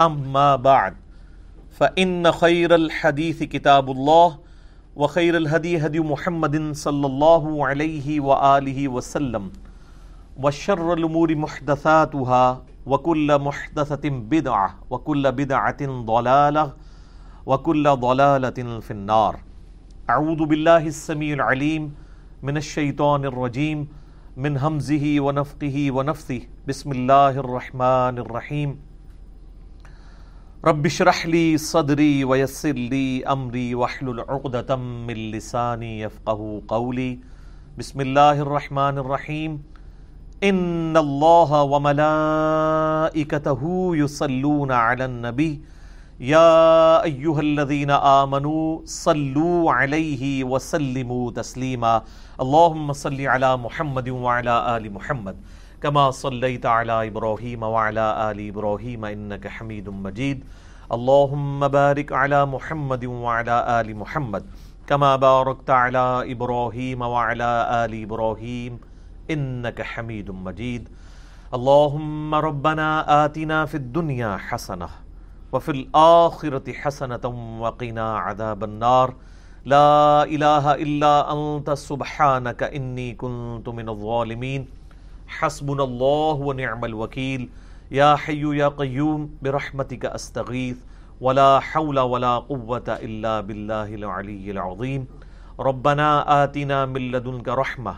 اما بعد فان خير الحديث كتاب الله، وخير الهدي هدي محمد صلى الله عليه واله وسلم، وشر الامور محدثاتها، وكل محدثه بدعه وكل بدعه ضلاله وكل ضلاله في النار. اعوذ بالله السميع العليم من الشيطان الرجيم، من همزه ونفقه ونفثه. بسم الله الرحمن الرحيم. رب اشرح لي صدري ويسر لي امري واحلل عقدة من لساني يفقهوا قولي. بسم الله الرحمن الرحيم. ان الله وملائكته يصلون على النبي. يا ايها الذين امنوا صلوا عليه وسلموا تسليما. اللهم صل على محمد وعلى ال محمد. كما صليت على ابراهيم وعلى ال ابراهيم انك حميد مجيد. اللهم بارك على محمد وعلى ال محمد. كما باركت على ابراهيم وعلى ال ابراهيم انك حميد مجيد. اللهم ربنا آتنا في الدنيا حسنه وفي الاخره حسنه وقنا عذاب النار. لا اله الا انت سبحانك اني كنت من الظالمين. حسبنا اللہ و نعم الوکیل. یا حیو یا قیوم، برحمتک استغیث، ولا حول ولا قوة الا باللہ العلی العظیم. ربنا آتنا من لدنک رحمہ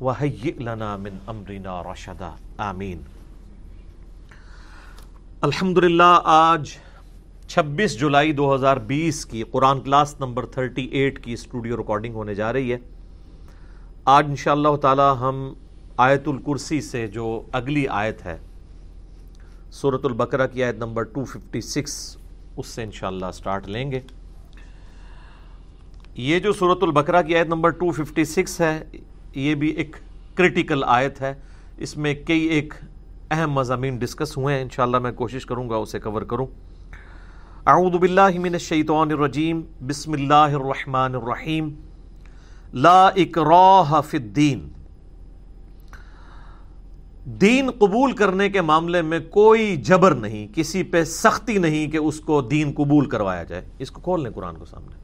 وحیئ لنا من امرنا رشدا آمین. الحمدللہ، آج چھبیس جولائی دو ہزار بیس کی قرآن کلاس نمبر تھرٹی ایٹ کی اسٹوڈیو ریکارڈنگ ہونے جا رہی ہے۔ آج انشاءاللہ تعالی ہم آیت الکرسی سے جو اگلی آیت ہے صورت البقرہ کی آیت نمبر 256 اس سے انشاءاللہ سٹارٹ لیں گے۔ یہ جو صورت البقرہ کی آیت نمبر 256 ہے، یہ بھی ایک کرٹیکل آیت ہے۔ اس میں کئی ایک اہم مضامین ڈسکس ہوئے ہیں، انشاءاللہ میں کوشش کروں گا اسے کور کروں۔ اعوذ باللہ من الشیطان الرجیم، بسم اللہ الرحمن الرحیم۔ لا اکراہ فی الدین۔ دین قبول کرنے کے معاملے میں کوئی جبر نہیں، کسی پہ سختی نہیں کہ اس کو دین قبول کروایا جائے۔ اس کو کھول لیں قرآن کو سامنے۔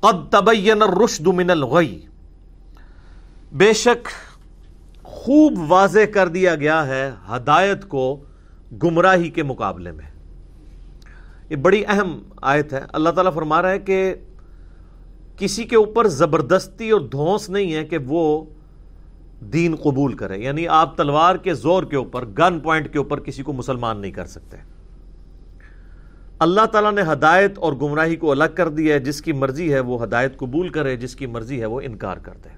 قد تبین الرشد من الغی۔ بے شک خوب واضح کر دیا گیا ہے ہدایت کو گمراہی کے مقابلے میں۔ یہ بڑی اہم آیت ہے۔ اللہ تعالیٰ فرما رہا ہے کہ کسی کے اوپر زبردستی اور دھونس نہیں ہے کہ وہ دین قبول کرے یعنی آپ تلوار کے زور کے اوپر، گن پوائنٹ کے اوپر کسی کو مسلمان نہیں کر سکتے۔ اللہ تعالیٰ نے ہدایت اور گمراہی کو الگ کر دیا ہے، جس کی مرضی ہے وہ ہدایت قبول کرے، جس کی مرضی ہے وہ انکار کر دے۔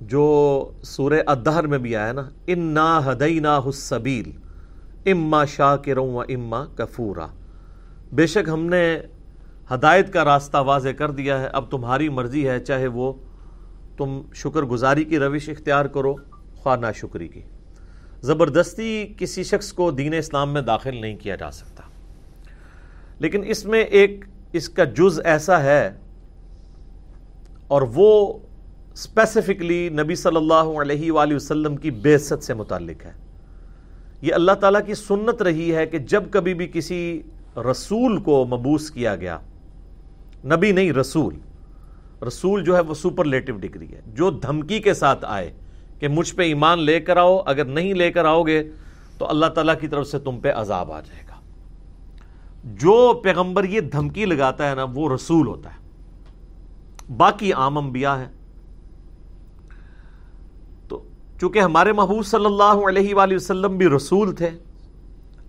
جو سورہ ادہر میں بھی آیا نا ان نا ہدئی نا حسبیل اما شاہ کے رو اما کفورا۔ بے شک ہم نے ہدایت کا راستہ واضح کر دیا ہے، اب تمہاری مرضی ہے، چاہے وہ تم شکر گزاری کی روش اختیار کرو، خواہ نہ شکری کی۔ زبردستی کسی شخص کو دین اسلام میں داخل نہیں کیا جا سکتا۔ لیکن اس میں ایک، اس کا جز ایسا ہے، اور وہ اسپیسیفکلی نبی صلی اللہ علیہ وآلہ وسلم کی بیست سے متعلق ہے۔ یہ اللہ تعالیٰ کی سنت رہی ہے کہ جب کبھی بھی کسی رسول کو مبوس کیا گیا، نبی نہیں، رسول۔ رسول جو ہے وہ سپر لیٹو ڈگری ہے۔ جو دھمکی کے ساتھ آئے کہ مجھ پہ ایمان لے کر آؤ، اگر نہیں لے کر آؤ گے تو اللہ تعالیٰ کی طرف سے تم پہ عذاب آ جائے گا۔ جو پیغمبر یہ دھمکی لگاتا ہے نا، وہ رسول ہوتا ہے۔ باقی عام انبیاء ہے تو چونکہ ہمارے محبوب صلی اللہ علیہ وآلہ وسلم بھی رسول تھے،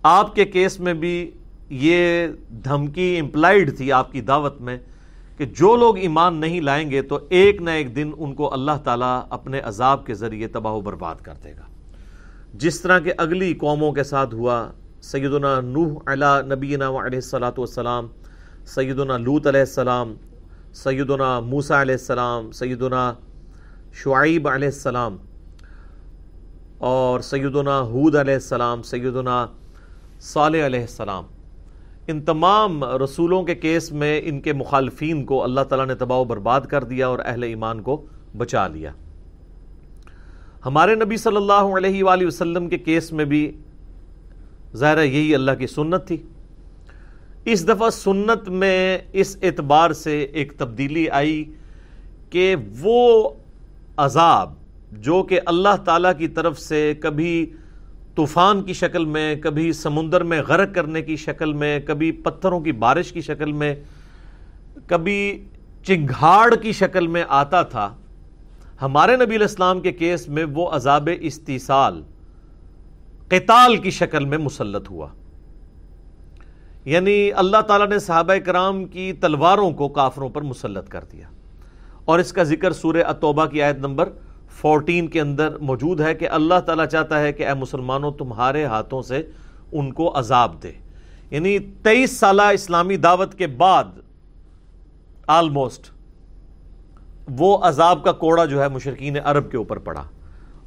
آپ کے کیس میں بھی یہ دھمکی امپلائڈ تھی آپ کی دعوت میں کہ جو لوگ ایمان نہیں لائیں گے تو ایک نہ ایک دن ان کو اللہ تعالیٰ اپنے عذاب کے ذریعے تباہ و برباد کر دے گا۔ جس طرح کے اگلی قوموں کے ساتھ ہوا، سیدنا نوح علی نبینا علیہ السلاۃ والسلام، سیدنا لوت علیہ السلام، سیدنا موسیٰ علیہ السلام، سیدنا شعیب علیہ السلام اور سیدنا حود علیہ السلام، سیدنا صالح علیہ السلام۔ ان تمام رسولوں کے کیس میں ان کے مخالفین کو اللہ تعالیٰ نے تباہ و برباد کر دیا اور اہل ایمان کو بچا لیا۔ ہمارے نبی صلی اللہ علیہ وآلہ وسلم کے کیس میں بھی ظاہر یہی اللہ کی سنت تھی۔ اس دفعہ سنت میں اس اعتبار سے ایک تبدیلی آئی کہ وہ عذاب جو کہ اللہ تعالیٰ کی طرف سے کبھی طوفان کی شکل میں، کبھی سمندر میں غرق کرنے کی شکل میں، کبھی پتھروں کی بارش کی شکل میں، کبھی چنگھاڑ کی شکل میں آتا تھا۔ ہمارے نبی الاسلام کے کیس میں وہ عذاب استیصال، قتال کی شکل میں مسلط ہوا۔ یعنی اللہ تعالیٰ نے صحابہ کرام کی تلواروں کو کافروں پر مسلط کر دیا۔ اور اس کا ذکر سورہ اتوبہ کی آیت نمبر فورٹین کے اندر موجود ہے کہ اللہ تعالیٰ چاہتا ہے کہ اے مسلمانوں تمہارے ہاتھوں سے ان کو عذاب دے۔ یعنی تیئیس سالہ اسلامی دعوت کے بعد آلموسٹ وہ عذاب کا کوڑا جو ہے مشرقین عرب کے اوپر پڑا۔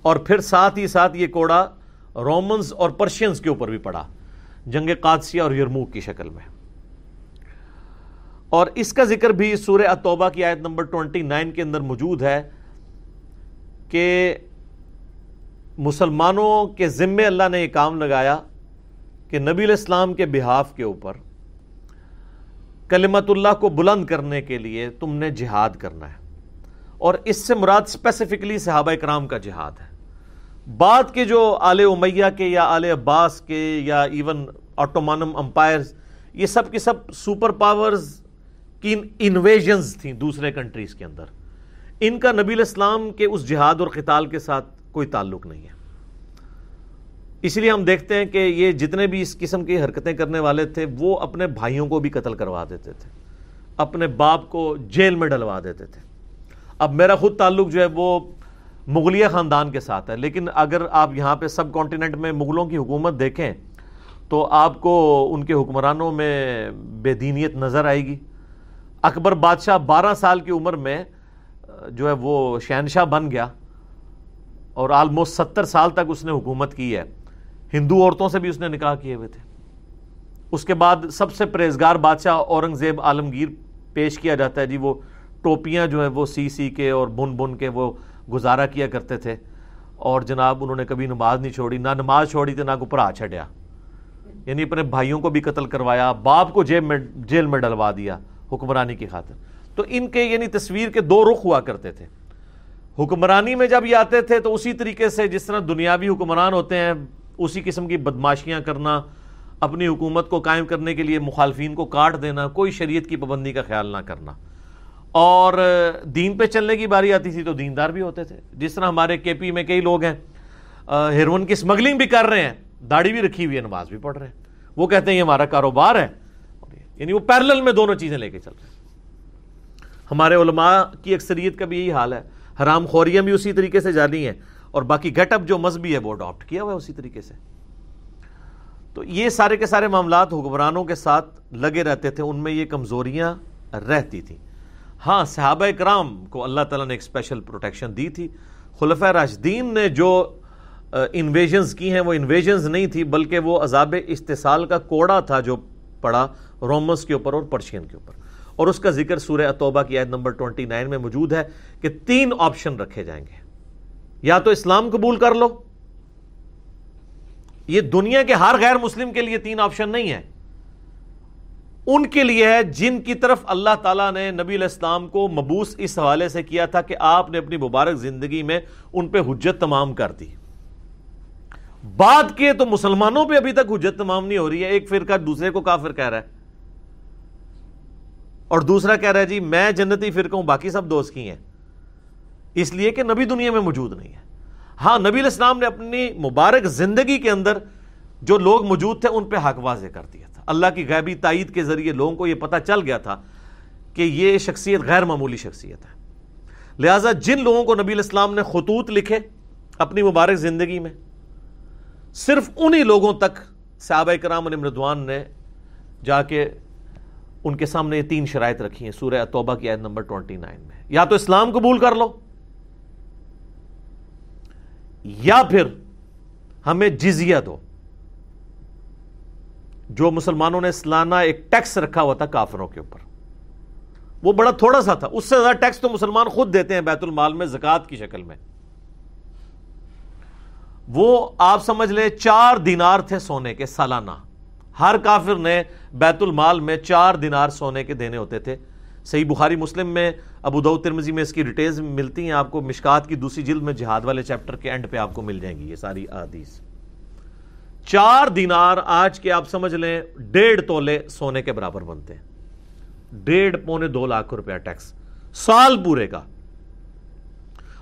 اور پھر ساتھ ہی ساتھ یہ کوڑا رومنز اور پرشینز کے اوپر بھی پڑا، جنگ قادسیہ اور یرموک کی شکل میں۔ اور اس کا ذکر بھی سورہ اتوبہ کی آیت نمبر 29 کے اندر موجود ہے۔ کہ مسلمانوں کے ذمے اللہ نے یہ کام لگایا کہ نبی الاسلام کے بحاف کے اوپر کلمت اللہ کو بلند کرنے کے لیے تم نے جہاد کرنا ہے اور اس سے مراد اسپیسیفکلی صحابہ کرام کا جہاد ہے۔ بعد کے جو آل امیہ کے یا آل عباس کے یا ایون آٹومانم امپائرز یہ سب کے سب سپر پاورز کی انویژنز تھیں دوسرے کنٹریز کے اندر۔ ان کا نبی الاسلام کے اس جہاد اور قتال کے ساتھ کوئی تعلق نہیں ہے۔ اس لیے ہم دیکھتے ہیں کہ یہ جتنے بھی اس قسم کی حرکتیں کرنے والے تھے، وہ اپنے بھائیوں کو بھی قتل کروا دیتے تھے۔ اپنے باپ کو جیل میں ڈلوا دیتے تھے۔ اب میرا خود تعلق جو ہے وہ مغلیہ خاندان کے ساتھ ہے، لیکن اگر آپ یہاں پہ سب کانٹیننٹ میں مغلوں کی حکومت دیکھیں، تو آپ کو ان کے حکمرانوں میں بے دینیت نظر آئے گی۔ اکبر بادشاہ بارہ سال کی عمر میں جو ہے وہ شہنشاہ بن گیا اور آلموسٹ ستر سال تک اس نے حکومت کی ہے۔ ہندو عورتوں سے بھی اس نے نکاح کیے ہوئے تھے۔ اس کے بعد سب سے پریزگار بادشاہ اورنگزیب عالمگیر پیش کیا جاتا ہے۔ جی وہ ٹوپیاں جو ہے وہ سی سی کے اور بن بن کے وہ گزارا کیا کرتے تھے۔ اور جناب، انہوں نے کبھی نماز نہیں چھوڑی، نہ نماز چھوڑی تھی، نہ کو پرا چھڑیا یعنی اپنے بھائیوں کو بھی قتل کروایا، باپ کو جیب میں جیل میں ڈلوا دیا حکمرانی کی خاطر۔ تو ان کے یعنی تصویر کے دو رخ ہوا کرتے تھے۔ حکمرانی میں جب یہ آتے تھے تو اسی طریقے سے جس طرح دنیاوی حکمران ہوتے ہیں، اسی قسم کی بدماشیاں کرنا، اپنی حکومت کو قائم کرنے کے لیے مخالفین کو کاٹ دینا، کوئی شریعت کی پابندی کا خیال نہ کرنا۔ اور دین پہ چلنے کی باری آتی تھی تو دیندار بھی ہوتے تھے۔ جس طرح ہمارے کے پی میں کئی لوگ ہیں ہیروئن کی اسمگلنگ بھی کر رہے ہیں، داڑھی بھی رکھی ہوئی ہے، نماز بھی پڑھ رہے ہیں۔ وہ کہتے ہیں یہ ہمارا کاروبار ہے۔ یعنی وہ پیرلل میں دونوں چیزیں لے کے چل رہے ہیں۔ ہمارے علماء کی اکثریت کا بھی یہی حال ہے۔ حرام خوریاں بھی اسی طریقے سے جانی ہیں اور باقی گٹ اپ جو مذہبی ہے وہ اڈاپٹ کیا ہوا ہے اسی طریقے سے۔ تو یہ سارے کے سارے معاملات حکمرانوں کے ساتھ لگے رہتے تھے، ان میں یہ کمزوریاں رہتی تھیں۔ ہاں صحابہ کرام کو اللہ تعالیٰ نے ایک اسپیشل پروٹیکشن دی تھی۔ خلفۂ راشدین نے جو انویژنز کی ہیں، وہ انویژنز نہیں تھی، بلکہ وہ عذاب استحصال کا کوڑا تھا جو پڑا رومنس کے اوپر اور پرشین کے اوپر۔ اور اس کا ذکر سورہ اتوبہ کی آیت نمبر 29 میں موجود ہے کہ تین آپشن رکھے جائیں گے۔ یا تو اسلام قبول کر لو۔ یہ دنیا کے ہر غیر مسلم کے لیے تین آپشن نہیں ہے ان کے لیے ہے جن کی طرف اللہ تعالیٰ نے نبی الاسلام کو مبوس اس حوالے سے کیا تھا کہ آپ نے اپنی مبارک زندگی میں ان پہ حجت تمام کر دی۔ بعد کے تو مسلمانوں پہ ابھی تک حجت تمام نہیں ہو رہی ہے۔ ایک فرقہ دوسرے کو کافر کہہ رہا ہے۔ اور دوسرا کہہ رہا ہے جی میں جنتی فرقہ ہوں باقی سب دوست کی ہیں۔ اس لیے کہ نبی دنیا میں موجود نہیں ہے۔ ہاں نبی الاسلام نے اپنی مبارک زندگی کے اندر جو لوگ موجود تھے، ان پہ حق واضح کر دیا تھا۔ اللہ کی غیبی تائید کے ذریعے لوگوں کو یہ پتہ چل گیا تھا کہ یہ شخصیت غیر معمولی شخصیت ہے۔ لہٰذا جن لوگوں کو نبی الاسلام نے خطوط لکھے اپنی مبارک زندگی میں، صرف انہی لوگوں تک صحابہ کرام مردوان نے جا کے ان کے سامنے یہ تین شرائط رکھی ہیں، سورہ توبہ کی آیت نمبر 29 میں۔ یا تو اسلام قبول کر لو، یا پھر ہمیں جزیہ دو۔ جو مسلمانوں نے سلانہ ایک ٹیکس رکھا ہوا تھا کافروں کے اوپر۔ وہ بڑا تھوڑا سا تھا، اس سے زیادہ ٹیکس تو مسلمان خود دیتے ہیں بیت المال میں زکات کی شکل میں۔ وہ آپ سمجھ لیں، چار دینار تھے سونے کے، سالانہ۔ ہر کافر نے بیت المال میں چار دینار سونے کے دینے ہوتے تھے۔ صحیح بخاری مسلم میں ابو دو ترمزی میں اس کی ڈیٹیلز ملتی ہیں۔ آپ کو مشکات کی دوسری جلد میں جہاد والے چیپٹر کے اینڈ پہ آپ کو مل جائیں گی یہ ساری آدیس چار دینار آج کے آپ سمجھ لیں ڈیڑھ تولے سونے کے برابر بنتے ہیں۔ ڈیڑھ پونے دو لاکھ روپیہ ٹیکس سال پورے کا۔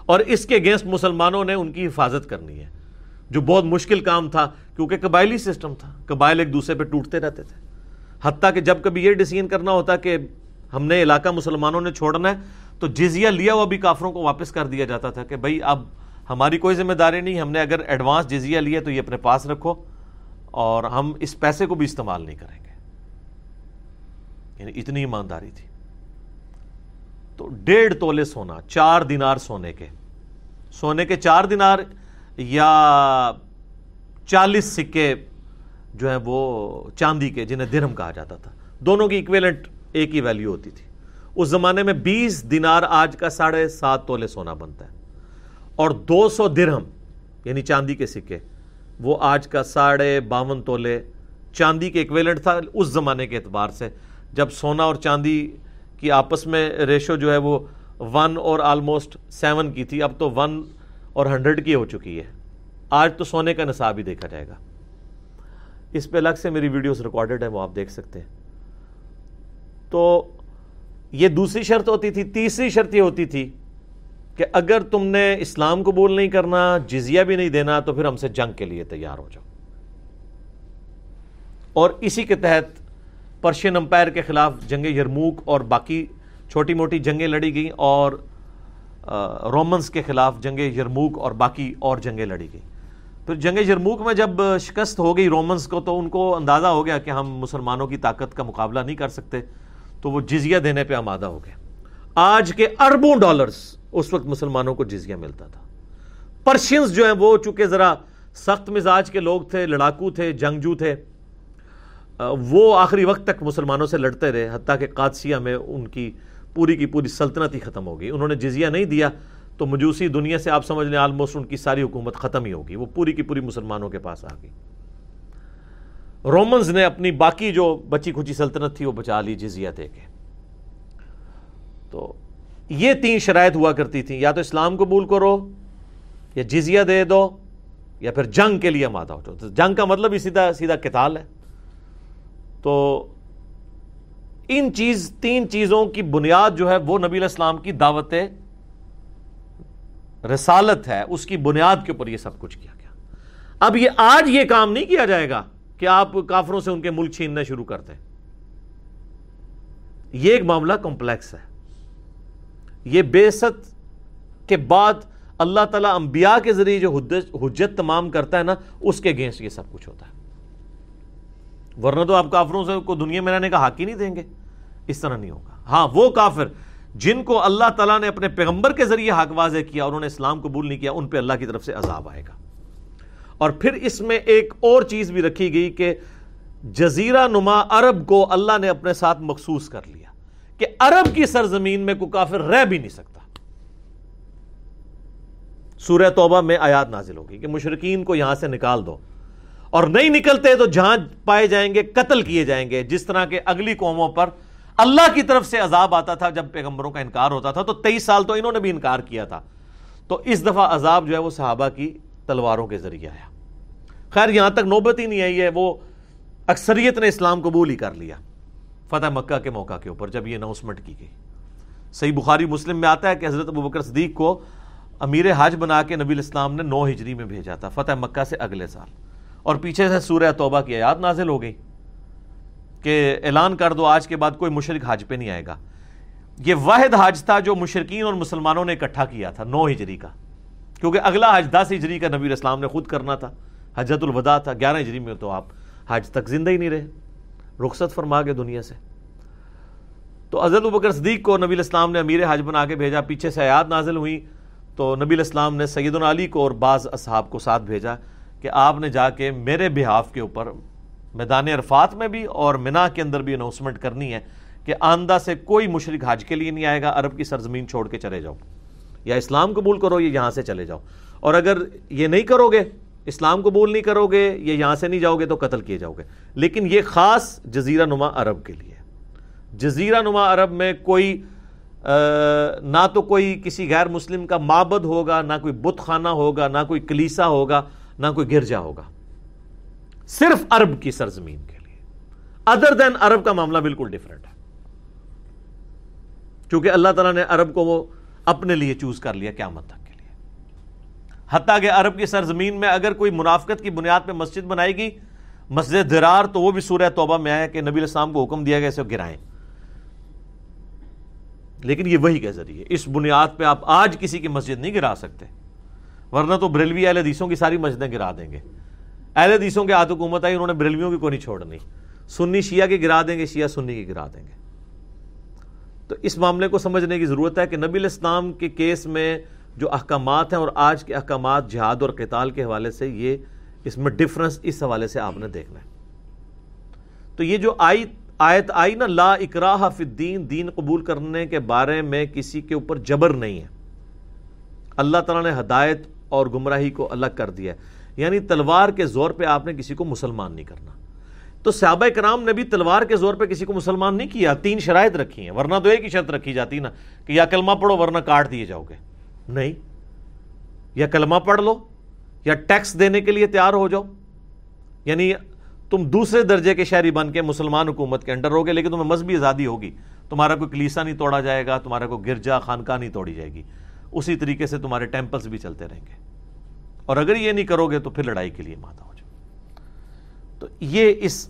اور اس کے گینسٹ مسلمانوں نے ان کی حفاظت کرنی ہے۔ جو بہت مشکل کام تھا، کیونکہ قبائلی سسٹم تھا۔ قبائل ایک دوسرے پہ ٹوٹتے رہتے تھے۔ حتیٰ کہ جب کبھی یہ ڈیسیجن کرنا ہوتا کہ ہم نے علاقہ مسلمانوں نے چھوڑنا ہے، تو جزیہ لیا ہوا بھی کافروں کو واپس کر دیا جاتا تھا کہ بھائی اب ہماری کوئی ذمہ داری نہیں، ہم نے اگر ایڈوانس جزیہ لیا تو یہ اپنے پاس رکھو اور ہم اس پیسے کو بھی استعمال نہیں کریں گے۔ یعنی اتنی ایمانداری تھی۔ تو ڈیڑھ تولے سونا، چار دینار سونے کے۔ سونے کے چار دینار یا چالیس سکے جو ہیں وہ چاندی کے جنہیں درہم کہا جاتا تھا۔ دونوں کی اکویلنٹ ایک ہی ویلیو ہوتی تھی۔ اس زمانے میں بیس دینار آج کا ساڑھے سات تولے سونا بنتا ہے۔ اور دو سو درہم یعنی چاندی کے سکے، وہ آج کا ساڑھے باون تولے چاندی کے اکویلنٹ تھا اس زمانے کے اعتبار سے۔ جب سونا اور چاندی کی آپس میں ریشو جو ہے وہ ون اور آلموسٹ سیون کی تھی، اب تو ون اور ہنڈریڈ کی ہو چکی ہے۔ آج تو سونے کا نصاب ہی دیکھا جائے گا۔ اس پہ الگ سے میری ویڈیوز ریکارڈڈ ہے وہ آپ دیکھ سکتے ہیں۔ تو یہ دوسری شرط ہوتی تھی، تیسری شرط یہ ہوتی تھی کہ اگر تم نے اسلام قبول نہیں کرنا، جزیہ بھی نہیں دینا، تو پھر ہم سے جنگ کے لیے تیار ہو جاؤ۔ اور اسی کے تحت پرشین امپائر کے خلاف جنگ یرموک اور باقی چھوٹی موٹی جنگیں لڑی گئیں اور رومنز کے خلاف جنگ یرموک اور باقی اور جنگیں لڑی گئیں۔ پھر جنگ یرموک میں جب شکست ہو گئی رومنز کو تو ان کو اندازہ ہو گیا کہ ہم مسلمانوں کی طاقت کا مقابلہ نہیں کر سکتے، تو وہ جزیہ دینے پہ آمادہ ہو گئے۔ آج کے اربوں ڈالرز اس وقت مسلمانوں کو جزیہ ملتا تھا۔ پرشینز جو ہیں وہ چونکہ ذرا سخت مزاج کے لوگ تھے، لڑاکو تھے، جنگجو تھے وہ آخری وقت تک مسلمانوں سے لڑتے رہے، حتیٰ کہ قادسیہ میں ان کی پوری کی پوری سلطنت ہی ختم ہو گئی انہوں نے جزیہ نہیں دیا تو مجوسی دنیا سے آپ سمجھ لیں آلموسٹ ان کی ساری حکومت ختم ہی ہوگی۔ وہ پوری کی پوری مسلمانوں کے پاس آ گئی۔ رومنز نے اپنی باقی جو بچی کھچی سلطنت تھی وہ بچا لی جزیہ دے کے۔ تو یہ تین شرائط ہوا کرتی تھیں۔ یا تو اسلام قبول کرو یا جزیہ دے دو یا پھر جنگ کے لیے مادہ ہو جنگ کا مطلب ہی سیدھا سیدھا کتال ہے۔ تو ان چیز، تین چیزوں کی بنیاد جو ہے، وہ نبی الاسلام کی دعوت رسالت ہے۔ اس کی بنیاد کے اوپر یہ سب کچھ کیا گیا۔ اب یہ آج یہ کام نہیں کیا جائے گا کہ آپ کافروں سے ان کے ملک چھیننا شروع کر دیں۔ یہ ایک معاملہ کمپلیکس ہے۔ یہ بے ست کے بعد اللہ تعالیٰ انبیاء کے ذریعے جو حجت تمام کرتا ہے نا، اس کے گینسٹ یہ سب کچھ ہوتا ہے۔ ورنہ تو آپ کافروں سے کو دنیا میں رہنے کا حق ہی نہیں دیں گے۔ اس طرح نہیں ہوگا۔ ہاں وہ کافر جن کو اللہ تعالیٰ نے اپنے پیغمبر کے ذریعے حق واضح کیا انہوں نے اسلام قبول نہیں کیا، ان پہ اللہ کی طرف سے عذاب آئے گا۔ اور پھر اس میں ایک اور چیز بھی رکھی گئی کہ جزیرہ نما عرب کو اللہ نے اپنے ساتھ مخصوص کر لیا کہ عرب کی سرزمین میں کوئی کافر رہ بھی نہیں سکتا۔ سورہ توبہ میں آیات نازل ہوگی کہ مشرقین کو یہاں سے نکال دو۔ اور نہیں نکلتے تو جہاں پائے جائیں گے، قتل کیے جائیں گے۔ جس طرح کے اگلی قوموں پر اللہ کی طرف سے عذاب آتا تھا جب پیغمبروں کا انکار ہوتا تھا، تو تیئیس سال تو انہوں نے بھی انکار کیا تھا۔ تو اس دفعہ عذاب جو ہے وہ صحابہ کی تلواروں کے ذریعے آیا۔ خیر، یہاں تک نوبت ہی نہیں آئی ہے وہ اکثریت نے اسلام قبول ہی کر لیا۔ فتح مکہ کے موقع کے اوپر جب یہ اناؤنسمنٹ کی گئی۔ صحیح بخاری مسلم میں آتا ہے کہ حضرت ابو بکر صدیق کو امیر حج بنا کے نبی الاسلام نے نو ہجری میں بھیجا تھا، فتح مکہ سے اگلے سال۔ اور پیچھے سے سورہ توبہ کی آیات نازل ہو گئی کہ اعلان کر دو آج کے بعد کوئی مشرق حج پہ نہیں آئے گا۔ یہ واحد حج تھا جو مشرقین اور مسلمانوں نے اکٹھا کیا تھا، نو ہجری کا۔ کیونکہ اگلا حج دس ہجری کا نبی اسلام نے خود کرنا تھا۔ حجت الوداع تھا، گیارہ ہجری میں تو آپ حج تک زندہ ہی نہیں رہے۔ رخصت فرما گئے دنیا سے۔ تو حضرت بکر صدیق کو نبی الاسلام نے امیر حج بنا کے بھیجا، پیچھے سے آیات نازل ہوئی تو نبی الاسلام نے سید علی کو اور بعض اصحاب کو ساتھ بھیجا۔ کہ آپ نے جا کے میرے بحاف کے اوپر میدان عرفات میں بھی اور منا کے اندر بھی اناؤنسمنٹ کرنی ہے کہ آندہ سے کوئی مشرق حج کے لیے نہیں آئے گا، عرب کی سرزمین چھوڑ کے چلے جاؤ۔ یا اسلام قبول کرو یا یہاں سے چلے جاؤ۔ اور اگر یہ نہیں کرو گے، اسلام قبول نہیں کرو گے، یا یہاں سے نہیں جاؤ گے تو قتل کیے جاؤ گے۔ لیکن یہ خاص جزیرہ نما عرب کے لیے۔ جزیرہ نما عرب میں کوئی نہ تو کوئی کسی غیر مسلم کا معبد ہوگا، نہ کوئی بت خانہ ہوگا، نہ کوئی کلیسا ہوگا۔ نہ کوئی گرجا ہوگا۔ صرف عرب کی سرزمین کے لیے۔ ادر دین عرب کا معاملہ بالکل ڈفرینٹ ہے۔ کیونکہ اللہ تعالیٰ نے عرب کو وہ اپنے لیے چوز کر لیا قیامت تک کے لیے۔ حتیٰ کہ عرب کی سرزمین میں اگر کوئی منافقت کی بنیاد پہ مسجد بنائے گی مسجد درار تو وہ بھی سورہ توبہ میں آیا کہ نبی السلام کو حکم دیا گیا اسے گرائیں۔ لیکن یہ وہی کے ذریعے۔ اس بنیاد پہ آپ آج کسی کی مسجد نہیں گرا سکتے۔ ورنہ تو بریلوی اہل حدیثوں کی ساری مسجدیں گرا دیں گے۔ اہل حدیثوں کے ہاتھ حکومت آئی، انہوں نے بریلویوں کی کوئی نہیں چھوڑنی۔ سنی شیعہ کی گرا دیں گے، شیعہ سنی کی گرا دیں گے۔ تو اس معاملے کو سمجھنے کی ضرورت ہے کہ نبی الاسلام کے کیس میں جو احکامات ہیں اور آج کے احکامات جہاد اور قتال کے حوالے سے، یہ اس میں ڈفرنس اس حوالے سے آپ نے دیکھنا ہے۔ تو یہ جو آئی، آیت آئی نا، لا اکراہ فی الدین، دین قبول کرنے کے بارے میں کسی کے اوپر جبر نہیں ہے۔ اللہ تعالیٰ نے ہدایت اور گمراہی کو الگ کر دیا یعنی تلوار کے زور پہ آپ نے کسی کو مسلمان نہیں کرنا۔ تو صحابہ کرام نے بھی تلوار کے زور پہ کسی کو مسلمان نہیں کیا، تین شرائط رکھی ہیں۔ ورنہ تو ایک ہی شرط رکھی جاتی نا، کہ یا کلمہ پڑھو ورنہ کاٹ دیے جاؤ گے۔ نہیں۔ یا کلمہ پڑھ لو، یا ٹیکس دینے کے لیے تیار ہو جاؤ۔ یعنی تم دوسرے درجے کے شہری بن کے مسلمان حکومت کے انڈر ہوگے، لیکن تمہیں مذہبی آزادی ہوگی۔ تمہارا کوئی کلیسا نہیں توڑا جائے گا، تمہارا کوئی گرجا، خانقاہ نہیں توڑی جائے گی۔ اسی طریقے سے تمہارے ٹیمپلز بھی چلتے رہیں گے۔ اور اگر یہ نہیں کرو گے تو پھر لڑائی کے لیے مادہ ہو جاؤ۔ تو یہ اس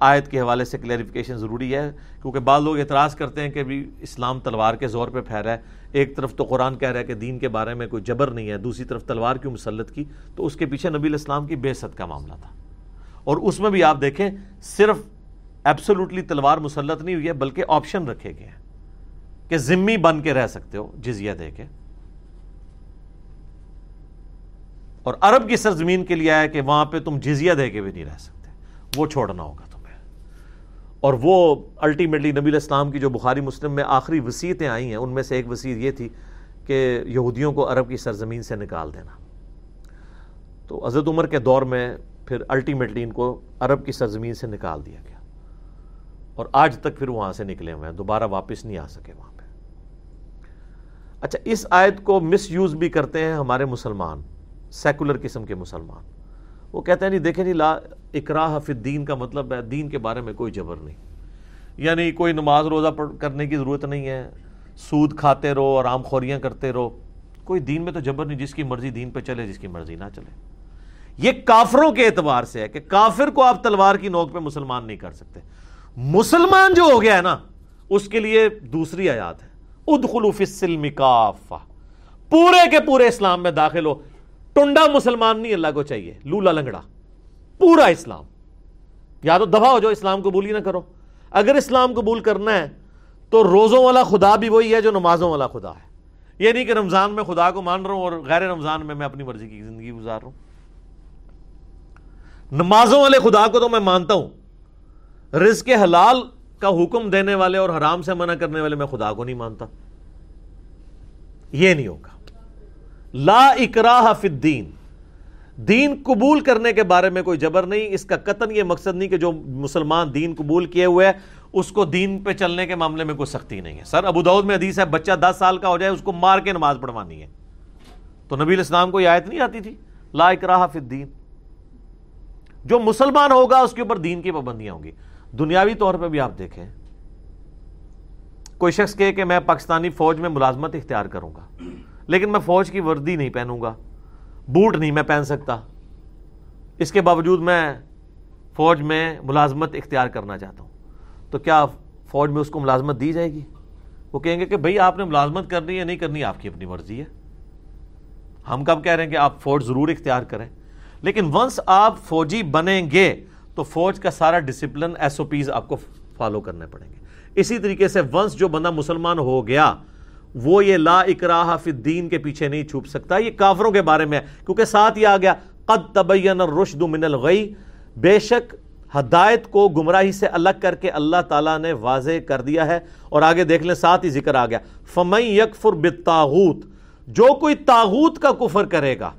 آیت کے حوالے سے کلیریفیکیشن ضروری ہے، کیونکہ بعض لوگ اعتراض کرتے ہیں کہ بھی اسلام تلوار کے زور پہ پھیرا ہے۔ ایک طرف تو قرآن کہہ رہا ہے کہ دین کے بارے میں کوئی جبر نہیں ہے، دوسری طرف تلوار کیوں مسلط کی؟ تو اس کے پیچھے نبی الاسلام کی بے ست کا معاملہ تھا۔ اور اس میں بھی آپ دیکھیں، صرف ایبسولوٹلی تلوار مسلط نہیں ہوئی ہے، بلکہ آپشن رکھے گئے ہیں کہ ذمی بن کے رہ سکتے ہو، جزیہ دے کے۔ اور عرب کی سرزمین کے لیے آیا کہ وہاں پہ تم جزیہ دے کے بھی نہیں رہ سکتے۔ وہ چھوڑنا ہوگا تمہیں۔ اور وہ الٹیمیٹلی نبی الاسلام کی جو بخاری مسلم میں آخری وسیعتیں آئی ہیں، ان میں سے ایک وسیعت یہ تھی کہ یہودیوں کو عرب کی سرزمین سے نکال دینا۔ تو حضرت عمر کے دور میں پھر الٹیمیٹلی ان کو عرب کی سرزمین سے نکال دیا گیا۔ اور آج تک پھر وہاں سے نکلے ہوئے ہیں، دوبارہ واپس نہیں آ سکے وہاں پہ۔ اچھا اس آیت کو مس یوز بھی کرتے ہیں ہمارے مسلمان۔ سیکولر قسم کے مسلمان۔ وہ کہتے ہیں نہیں دیکھیں نہیں لا اکراہ فی الدین کا مطلب ہے، دین کے بارے میں کوئی جبر نہیں۔ یعنی کوئی نماز روزہ کرنے کی ضرورت نہیں ہے، سود کھاتے رہو اور عام خوریاں کرتے رہو۔ کوئی دین میں تو جبر نہیں، جس کی مرضی دین پہ چلے، جس کی مرضی نہ چلے۔ یہ کافروں کے اعتبار سے ہے کہ کافر کو آپ تلوار کی نوک پہ مسلمان نہیں کر سکتے۔ مسلمان جو ہو گیا ہے نا، اس کے لیے دوسری آیات ہے۔ ادخلو فی السلم کافہ۔ پورے کے پورے اسلام میں داخل ہو۔ ٹنڈا مسلمان نہیں اللہ کو چاہیے، لولا لنگڑا، پورا اسلام۔ یا تو دبا ہو جو اسلام قبول ہی نہ کرو۔ اگر اسلام قبول کرنا ہے، تو روزوں والا خدا بھی وہی ہے جو نمازوں والا خدا ہے۔ یہ نہیں کہ رمضان میں خدا کو مان رہا ہوں اور غیر رمضان میں میں اپنی مرضی کی زندگی گزار رہا ہوں۔ نمازوں والے خدا کو تو میں مانتا ہوں۔ رزق حلال کا حکم دینے والے اور حرام سے منع کرنے والے میں خدا کو نہیں مانتا۔ یہ نہیں ہوگا۔ لا اکراہ فی الدین۔ دین قبول کرنے کے بارے میں کوئی جبر نہیں، اس کا قطن یہ مقصد نہیں کہ جو مسلمان دین قبول کیے ہوئے اس کو دین پہ چلنے کے معاملے میں کوئی سختی نہیں ہے۔ سر، ابو میں حدیث ہے، بچہ دس سال کا ہو جائے، اس کو مار کے نماز پڑھوانی ہے۔ تو نبی الاسلام کو یہ آیت نہیں آتی تھی؟ لا اکراہ فی الدین۔ جو مسلمان ہوگا، اس کے اوپر دین کی پابندیاں ہوں گی۔ دنیاوی طور پہ بھی آپ دیکھیں۔ کوئی شخص کہے کہ میں پاکستانی فوج میں ملازمت اختیار کروں گا۔ لیکن میں فوج کی وردی نہیں پہنوں گا، بوٹ نہیں میں پہن سکتا۔ اس کے باوجود میں فوج میں ملازمت اختیار کرنا چاہتا ہوں۔ تو کیا فوج میں اس کو ملازمت دی جائے گی؟ وہ کہیں گے کہ بھئی آپ نے ملازمت کرنی ہے، نہیں کرنی، آپ کی اپنی مرضی ہے۔ ہم کب کہہ رہے ہیں کہ آپ فوج ضرور اختیار کریں۔ لیکن ونس آپ فوجی بنیں گے، تو فوج کا سارا ڈسپلن ایس او پیز آپ کو فالو کرنے پڑیں گے۔ اسی طریقے سے ونس جو بندہ مسلمان ہو گیا وہ یہ لا اکراہ فی الدین کے پیچھے نہیں چھوپ سکتا، یہ کافروں کے بارے میں ہے۔ کیونکہ ساتھ یہ آ گیا، قد تبین الرشد من الغی۔ بے شک ہدایت کو گمراہی سے الگ کر کے اللہ تعالیٰ نے واضح کر دیا ہے۔ اور آگے دیکھ لیں، ساتھ ہی ذکر آ گیا۔ فمن یکفر بالتاغوت جو کوئی تاغوت کا کفر کرے گا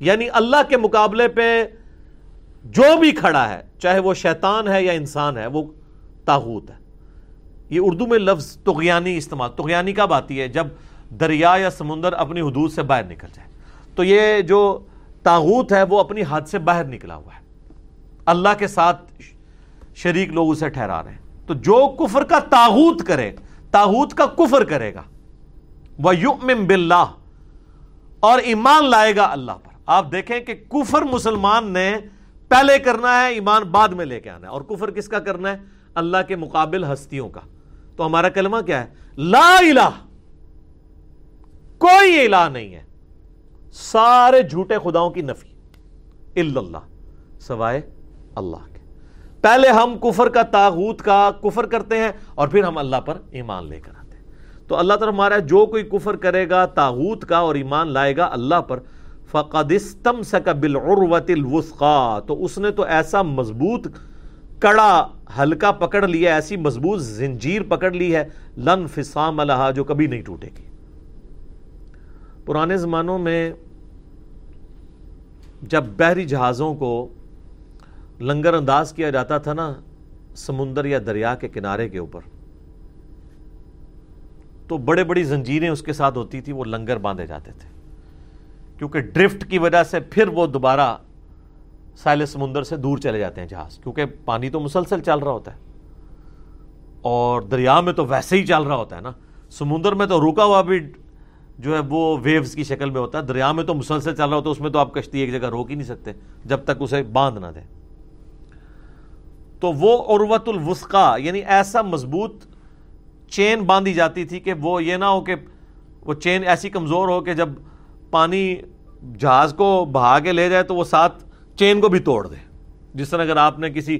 یعنی اللہ کے مقابلے پہ جو بھی کھڑا ہے، چاہے وہ شیطان ہے یا انسان ہے، وہ تاغوت ہے۔ یہ اردو میں لفظ تغیانی استعمال تغیانی کب آتی ہے؟ جب دریا یا سمندر اپنی حدود سے باہر نکل جائے۔ تو یہ جو تاغوت ہے، وہ اپنی حد سے باہر نکلا ہوا ہے۔ اللہ کے ساتھ شریک لوگ اسے ٹھہرا رہے ہیں۔ تو جو کفر کا تاغوت کرے تاغوت کا کفر کرے گا۔ وہ یؤمن باللہ اور ایمان لائے گا اللہ پر۔ آپ دیکھیں کہ کفر مسلمان نے پہلے کرنا ہے، ایمان بعد میں لے کے آنا ہے۔ اور کفر کس کا کرنا ہے؟ اللہ کے مقابل ہستیوں کا۔ تو ہمارا کلمہ کیا ہے؟ لا الہ۔ کوئی الہ نہیں ہے۔ سارے جھوٹے خداؤں کی نفی۔ اللہ، سوائے اللہ کے۔ پہلے ہم کفر کا تاغوت کا کفر کرتے ہیں اور پھر ہم اللہ پر ایمان لے کر آتے ہیں۔ تو اللہ تعالیٰ ہمارا جو کوئی کفر کرے گا، تاغوت کا اور ایمان لائے گا اللہ پر فقدستم سکا بالعروت الوثقا تو اس نے تو ایسا مضبوط کڑا ہلکا پکڑ لیا ایسی مضبوط زنجیر پکڑ لی ہے، لن فسام الہا جو کبھی نہیں ٹوٹے گی۔ پرانے زمانوں میں جب بحری جہازوں کو لنگر انداز کیا جاتا تھا نا، سمندر یا دریا کے کنارے کے اوپر، تو بڑے بڑی زنجیریں اس کے ساتھ ہوتی تھی وہ لنگر باندھے جاتے تھے۔ کیونکہ ڈرفٹ کی وجہ سے پھر وہ دوبارہ سائل سمندر سے دور چلے جاتے ہیں جہاز، کیونکہ پانی تو مسلسل چل رہا ہوتا ہے۔ اور دریا میں تو ویسے ہی چل رہا ہوتا ہے نا۔ سمندر میں تو رکا ہوا بھی جو ہے وہ ویوز کی شکل میں ہوتا ہے، دریا میں تو مسلسل چل رہا ہوتا ہے، اس میں تو آپ کشتی ایک جگہ روک ہی نہیں سکتے، جب تک اسے باندھ نہ دیں۔ تو وہ عروت الوسقا یعنی ایسا مضبوط چین باندھی جاتی تھی کہ وہ یہ نہ ہو کہ وہ چین ایسی کمزور ہو کہ جب پانی جہاز کو بہا کے لے جائے تو وہ ساتھ چین کو بھی توڑ دے۔ جس طرح اگر آپ نے کسی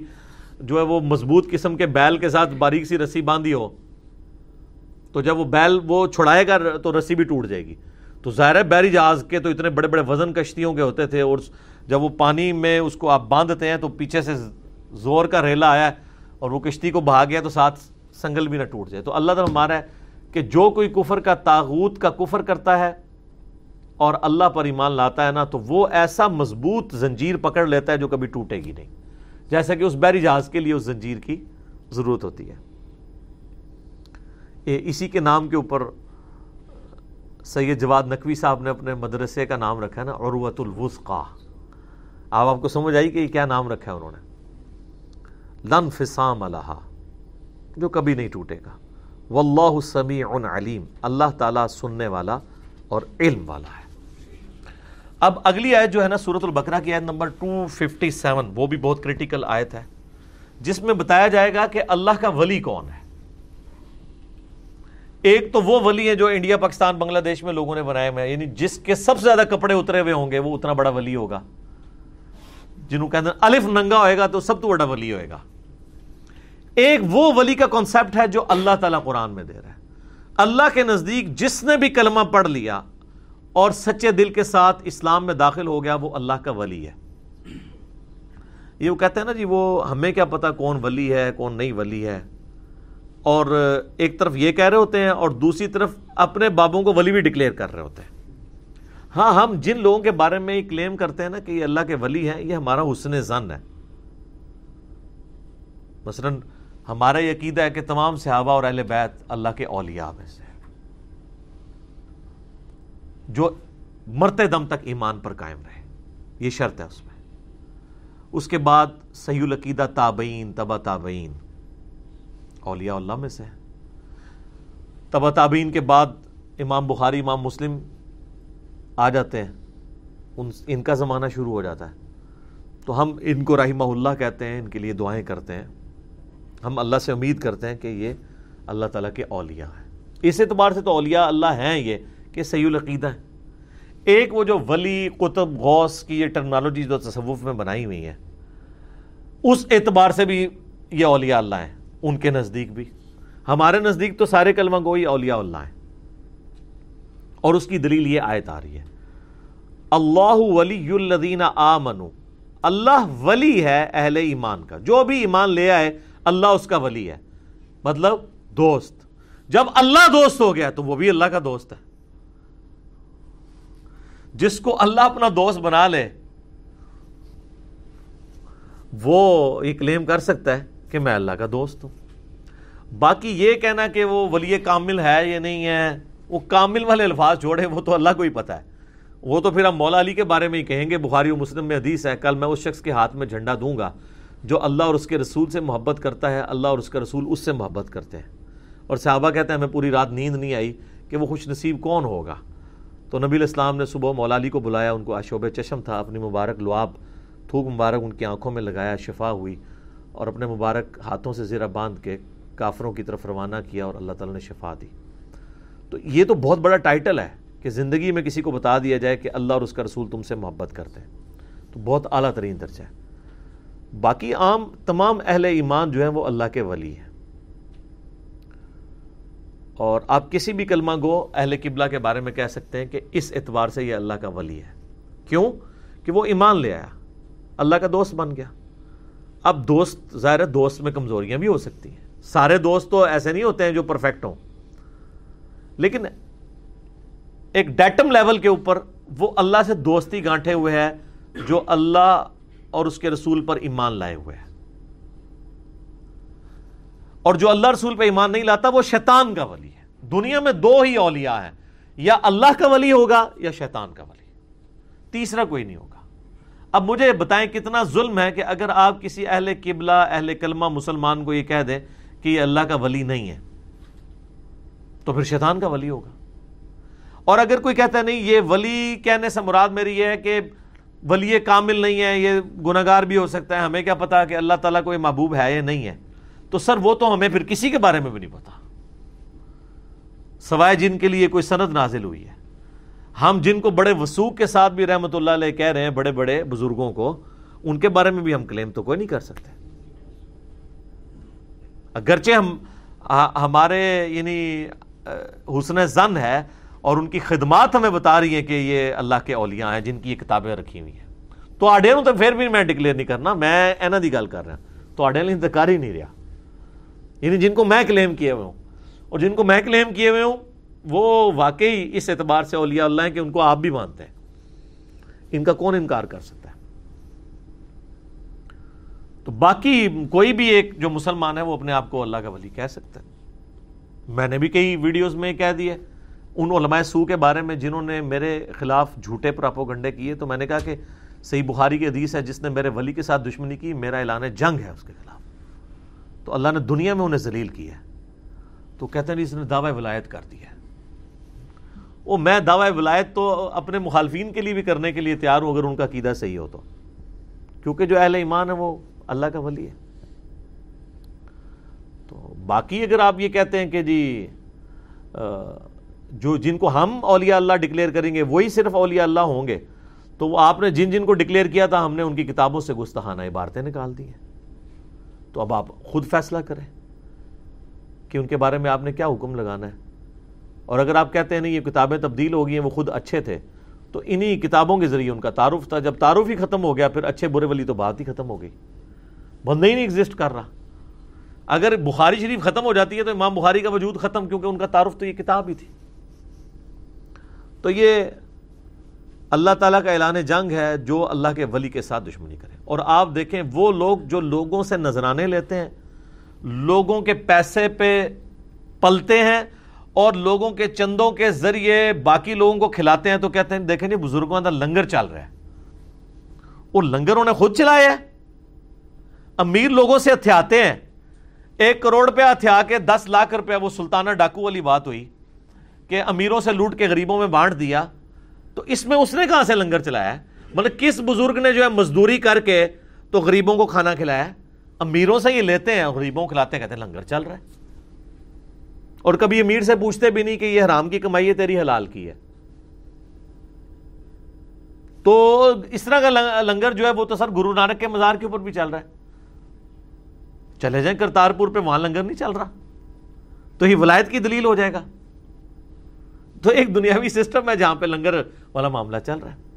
جو ہے وہ مضبوط قسم کے بیل کے ساتھ باریک سی رسی باندھی ہو، تو جب وہ بیل وہ چھڑائے گا، تو رسی بھی ٹوٹ جائے گی۔ تو ظاہر ہے بحری جہاز کے تو اتنے بڑے بڑے وزن کشتیوں کے ہوتے تھے، اور جب وہ پانی میں اس کو آپ باندھتے ہیں تو پیچھے سے زور کا ریلا آیا اور وہ کشتی کو بہا گیا تو ساتھ سنگل بھی نہ ٹوٹ جائے۔ تو اللہ تعالیٰ ہمارا ہے کہ جو کوئی کفر کا تاغوت کا کفر کرتا ہے اور اللہ پر ایمان لاتا ہے نا، تو وہ ایسا مضبوط زنجیر پکڑ لیتا ہے جو کبھی ٹوٹے گی نہیں۔ جیسا کہ اس بحری جہاز کے لیے اس زنجیر کی ضرورت ہوتی ہے۔ اسی کے نام کے اوپر سید جواد نقوی صاحب نے اپنے مدرسے کا نام رکھا ہے نا عروت الوسقا آپ آپ کو سمجھ آئی کہ یہ کیا نام رکھا ہے انہوں نے؟ لن فسام اللہ جو کبھی نہیں ٹوٹے گا۔ واللہ سمیع علیم، اللہ تعالیٰ سننے والا اور علم والا ہے۔ اب اگلی آیت جو ہے نا سورت البقرہ کی آیت نمبر 257 وہ بھی بہت کریٹیکل آیت ہے، جس میں بتایا جائے گا کہ اللہ کا ولی کون ہے۔ ایک تو وہ ولی ہیں جو انڈیا، پاکستان، بنگلہ دیش میں لوگوں نے بنائے ہوئے یعنی جس کے سب سے زیادہ کپڑے اترے ہوئے ہوں گے، وہ اتنا بڑا ولی ہوگا۔ جنہوں کہتے ہیں الف ننگا ہوئے گا تو سب تو بڑا ولی ہوئے گا۔ ایک وہ ولی کا کانسیپٹ ہے جو اللہ تعالیٰ قرآن میں دے رہا ہے۔ اللہ کے نزدیک جس نے بھی کلمہ پڑھ لیا اور سچے دل کے ساتھ اسلام میں داخل ہو گیا، وہ اللہ کا ولی ہے۔ یہ وہ کہتے ہیں نا جی وہ ہمیں کیا پتا کون ولی ہے، کون نہیں ولی ہے۔ اور ایک طرف یہ کہہ رہے ہوتے ہیں اور دوسری طرف اپنے بابوں کو ولی بھی ڈکلیئر کر رہے ہوتے ہیں۔ ہاں ہم جن لوگوں کے بارے میں یہ کلیم کرتے ہیں نا کہ یہ اللہ کے ولی ہیں، یہ ہمارا حسن زن ہے۔ مثلا ہمارا یہ عقیدہ ہے کہ تمام صحابہ اور اہل بیت اللہ کے اولیاء میں سے۔ جو مرتے دم تک ایمان پر قائم رہے۔ یہ شرط ہے اس میں۔ اس کے بعد صحیح العقیدہ تابعین تبا تابعین۔ اولیاء اللہ میں سے۔ تبا تابعین کے بعد امام بخاری، امام مسلم آ جاتے ہیں۔ ان ان کا زمانہ شروع ہو جاتا ہے۔ تو ہم ان کو رحمہ اللہ کہتے ہیں، ان کے لیے دعائیں کرتے ہیں۔ ہم اللہ سے امید کرتے ہیں کہ یہ اللہ تعالیٰ کے اولیاء ہیں۔ اس اعتبار سے تو اولیاء اللہ ہیں یہ۔ کہ صحیح العقیدہ ہے۔ ایک وہ جو ولی، قطب، غوث کی یہ ٹرمنالوجی جو تصوف میں بنائی ہوئی ہے اس اعتبار سے بھی یہ اولیاء اللہ ہیں، ان کے نزدیک بھی۔ ہمارے نزدیک تو سارے کلمہ گوئی اولیاء اللہ ہیں۔ اور اس کی دلیل یہ آیت آ رہی ہے۔ اللہ ولی الذین آمنو اللہ ولی ہے اہل ایمان کا۔ جو بھی ایمان لے آئے، اللہ اس کا ولی ہے۔ مطلب دوست۔ جب اللہ دوست ہو گیا تو وہ بھی اللہ کا دوست ہے۔ جس کو اللہ اپنا دوست بنا لے، وہ یہ کلیم کر سکتا ہے کہ میں اللہ کا دوست ہوں۔ باقی یہ کہنا کہ وہ ولی کامل ہے یا نہیں ہے، وہ کامل والے الفاظ چھوڑے وہ تو اللہ کو ہی پتا ہے۔ وہ تو پھر ہم مولا علی کے بارے میں ہی کہیں گے، بخاری و مسلم میں حدیث ہے، کل میں اس شخص کے ہاتھ میں جھنڈا دوں گا، جو اللہ اور اس کے رسول سے محبت کرتا ہے، اللہ اور اس کا رسول اس سے محبت کرتے ہیں۔ اور صحابہ کہتے ہیں، ہمیں پوری رات نیند نہیں آئی کہ وہ خوش نصیب کون ہوگا؟ تو نبی الاسلام نے صبح مولا علی کو بلایا، ان کو اشوب چشم تھا، اپنی مبارک لعاب، تھوک مبارک ان کی آنکھوں میں لگایا، شفا ہوئی اور اپنے مبارک ہاتھوں سے زیرہ باندھ کے کافروں کی طرف روانہ کیا اور اللہ تعالیٰ نے شفا دی۔ تو یہ تو بہت بڑا ٹائٹل ہے کہ زندگی میں کسی کو بتا دیا جائے کہ اللہ اور اس کا رسول تم سے محبت کرتے ہیں۔ تو بہت اعلیٰ ترین درجہ ہے۔ باقی عام تمام اہل ایمان جو ہیں وہ اللہ کے ولی ہیں۔ اور آپ کسی بھی کلمہ گو اہل قبلہ کے بارے میں کہہ سکتے ہیں کہ اس اعتبار سے یہ اللہ کا ولی ہے۔ کیوں؟ کہ وہ ایمان لے آیا۔ اللہ کا دوست بن گیا۔ اب دوست، ظاہر دوست میں کمزوریاں بھی ہو سکتی ہیں۔ سارے دوست تو ایسے نہیں ہوتے ہیں جو پرفیکٹ ہوں۔ لیکن ایک ڈیٹم لیول کے اوپر وہ اللہ سے دوستی گانٹھے ہوئے ہیں جو اللہ اور اس کے رسول پر ایمان لائے ہوئے ہیں۔ اور جو اللہ رسول پہ ایمان نہیں لاتا وہ شیطان کا ولی ہے۔ دنیا میں دو ہی اولیاء ہیں۔ یا اللہ کا ولی ہوگا یا شیطان کا ولی۔ تیسرا کوئی نہیں ہوگا۔ اب مجھے بتائیں کتنا ظلم ہے کہ اگر آپ کسی اہل قبلہ، اہل کلمہ مسلمان کو یہ کہہ دیں کہ یہ اللہ کا ولی نہیں ہے، تو پھر شیطان کا ولی ہوگا۔ اور اگر کوئی کہتا ہے نہیں، یہ ولی کہنے سے مراد میری یہ ہے کہ ولی کامل نہیں ہے، یہ گناگار بھی ہو سکتا ہے، ہمیں کیا پتا کہ اللہ تعالیٰ کو یہ محبوب ہے یا نہیں ہے۔ تو سر وہ تو ہمیں پھر کسی کے بارے میں بھی نہیں پتا۔ سوائے جن کے لیے کوئی سند نازل ہوئی ہے۔ ہم جن کو بڑے وسوخ کے ساتھ بھی رحمت اللہ علیہ کہہ رہے ہیں، بڑے بڑے بزرگوں کو، ان کے بارے میں بھی ہم کلیم تو کوئی نہیں کر سکتے۔ اگرچہ ہم ہمارے یعنی حسن زن ہے اور ان کی خدمات ہمیں بتا رہی ہیں کہ یہ اللہ کے اولیاء ہیں، جن کی یہ کتابیں رکھی ہوئی ہیں۔ تو آڈے تو پھر بھی میں ڈکلیئر نہیں کرنا، میں اینا دی گل کر رہا تو آڈے انتظار ہی نہیں رہا۔ یعنی جن کو میں کلیم کیے ہوئے ہوں۔ اور جن کو میں کلیم کیے ہوئے ہوں، وہ واقعی اس اعتبار سے اولیاء اللہ ہیں کہ ان کو آپ بھی مانتے ہیں۔ ان کا کون انکار کر سکتا ہے؟ تو باقی کوئی بھی ایک جو مسلمان ہے، وہ اپنے آپ کو اللہ کا ولی کہہ سکتا ہے۔ میں نے بھی کئی ویڈیوز میں کہہ دیے ان علماء سو کے بارے میں جنہوں نے میرے خلاف جھوٹے پراپو گنڈے کیے، تو میں نے کہا کہ صحیح بخاری کی حدیث ہے، جس نے میرے ولی کے ساتھ دشمنی کی، میرا اعلان جنگ ہے اس کے خلاف۔ تو اللہ نے دنیا میں انہیں ذلیل کیا ہے۔ تو کہتے ہیں جی اس نے دعوی ولایت کر دیا ہے۔ وہ میں دعوی ولایت تو اپنے مخالفین کے لیے بھی کرنے کے لیے تیار ہوں، اگر ان کا قیدہ صحیح ہو تو۔ کیونکہ جو اہل ایمان ہے وہ اللہ کا ولی ہے تو باقی اگر آپ یہ کہتے ہیں کہ جی جو جن کو ہم اولیاء اللہ ڈکلیئر کریں گے، وہی صرف اولیاء اللہ ہوں گے۔ تو وہ آپ نے جن جن کو ڈکلیئر کیا تھا، ہم نے ان کی کتابوں سے گستہانہ عبارتیں نکال دی ہیں۔ تو اب آپ خود فیصلہ کریں کہ ان کے بارے میں آپ نے کیا حکم لگانا ہے۔ اور اگر آپ کہتے ہیں نہیں، یہ کتابیں تبدیل ہو گئی ہیں، وہ خود اچھے تھے، تو انہی کتابوں کے ذریعے ان کا تعارف تھا۔ جب تعارف ہی ختم ہو گیا، پھر اچھے برے ولی تو بات ہی ختم ہو گئی۔ بندہ ہی نہیں ایگزسٹ کر رہا۔ اگر بخاری شریف ختم ہو جاتی ہے تو امام بخاری کا وجود ختم، کیونکہ ان کا تعارف تو یہ کتاب ہی تھی۔ تو یہ اللہ تعالیٰ کا اعلان جنگ ہے، جو اللہ کے ولی کے ساتھ دشمنی کرے۔ اور آپ دیکھیں وہ لوگ جو لوگوں سے نذرانے لیتے ہیں، لوگوں کے پیسے پہ پلتے ہیں اور لوگوں کے چندوں کے ذریعے باقی لوگوں کو کھلاتے ہیں تو کہتے ہیں، دیکھیں نہیں بزرگوں کا لنگر چل رہا ہے۔ وہ لنگر انہیں خود چلایا ہے امیر لوگوں سے ہتھیاتے ہیں۔ ایک کروڑ روپیہ ہتھیا کے دس لاکھ روپیہ وہ سلطانہ ڈاکو والی بات ہوئی کہ امیروں سے لوٹ کے غریبوں میں بانٹ دیا تو اس میں اس نے کہاں سے لنگر چلایا ہے؟ مطلب کس بزرگ نے جو ہے مزدوری کر کے تو غریبوں کو کھانا کھلایا ہے؟ امیروں سے یہ لیتے ہیں، غریبوں کو کھلاتے ہیں، کہتے ہیں لنگر چل رہا ہے۔ اور کبھی امیر سے پوچھتے بھی نہیں کہ یہ حرام کی کمائی ہے، تیری حلال کی ہے۔ تو اس طرح کا لنگر جو ہے وہ تو سر گرو نانک کے مزار کے اوپر بھی چل رہا ہے۔ چلے جائیں کرتارپور پہ، وہاں لنگر نہیں چل رہا۔ تو ہی ولایت کی دلیل ہو جائے گا۔ تو ایک دنیاوی سسٹم ہے جہاں پہ لنگر والا معاملہ چل رہا ہے۔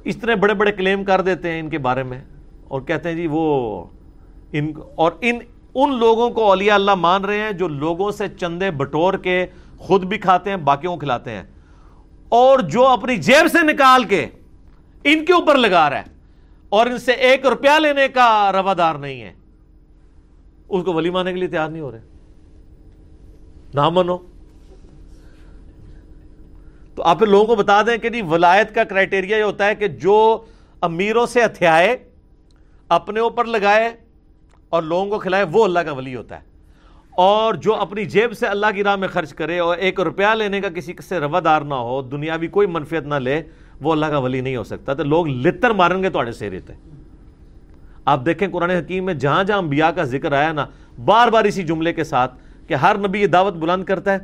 تو اس طرح بڑے بڑے کلیم کر دیتے ہیں ان کے بارے میں اور کہتے ہیں جی وہ ان اور ان ان لوگوں کو اولیاء اللہ مان رہے ہیں جو لوگوں سے چندے بٹور کے خود بھی کھاتے ہیں، باقیوں کو کھلاتے ہیں۔ اور جو اپنی جیب سے نکال کے ان کے اوپر لگا رہا ہے اور ان سے ایک روپیہ لینے کا روادار نہیں ہے۔ اس کو ولی مانے کے لیے تیار نہیں ہو رہے۔ نہ منو تو آپ لوگوں کو بتا دیں کہ نہیں ولایت کا کرائٹیریا یہ ہوتا ہے کہ جو امیروں سے ہتھیائے اپنے اوپر لگائے اور لوگوں کو کھلائے، وہ اللہ کا ولی ہوتا ہے۔ اور جو اپنی جیب سے اللہ کی راہ میں خرچ کرے اور ایک روپیہ لینے کا کسی سے روادار نہ ہو دنیا بھی کوئی منفیت نہ لے، وہ اللہ کا ولی نہیں ہو سکتا۔ تو لوگ لتر مارن گے تھوڑے سے رہتے آپ دیکھیں قرآن حکیم میں جہاں جہاں انبیاء کا ذکر آیا نا، بار بار اسی جملے کے ساتھ کہ ہر نبی یہ دعوت بلند کرتا ہے۔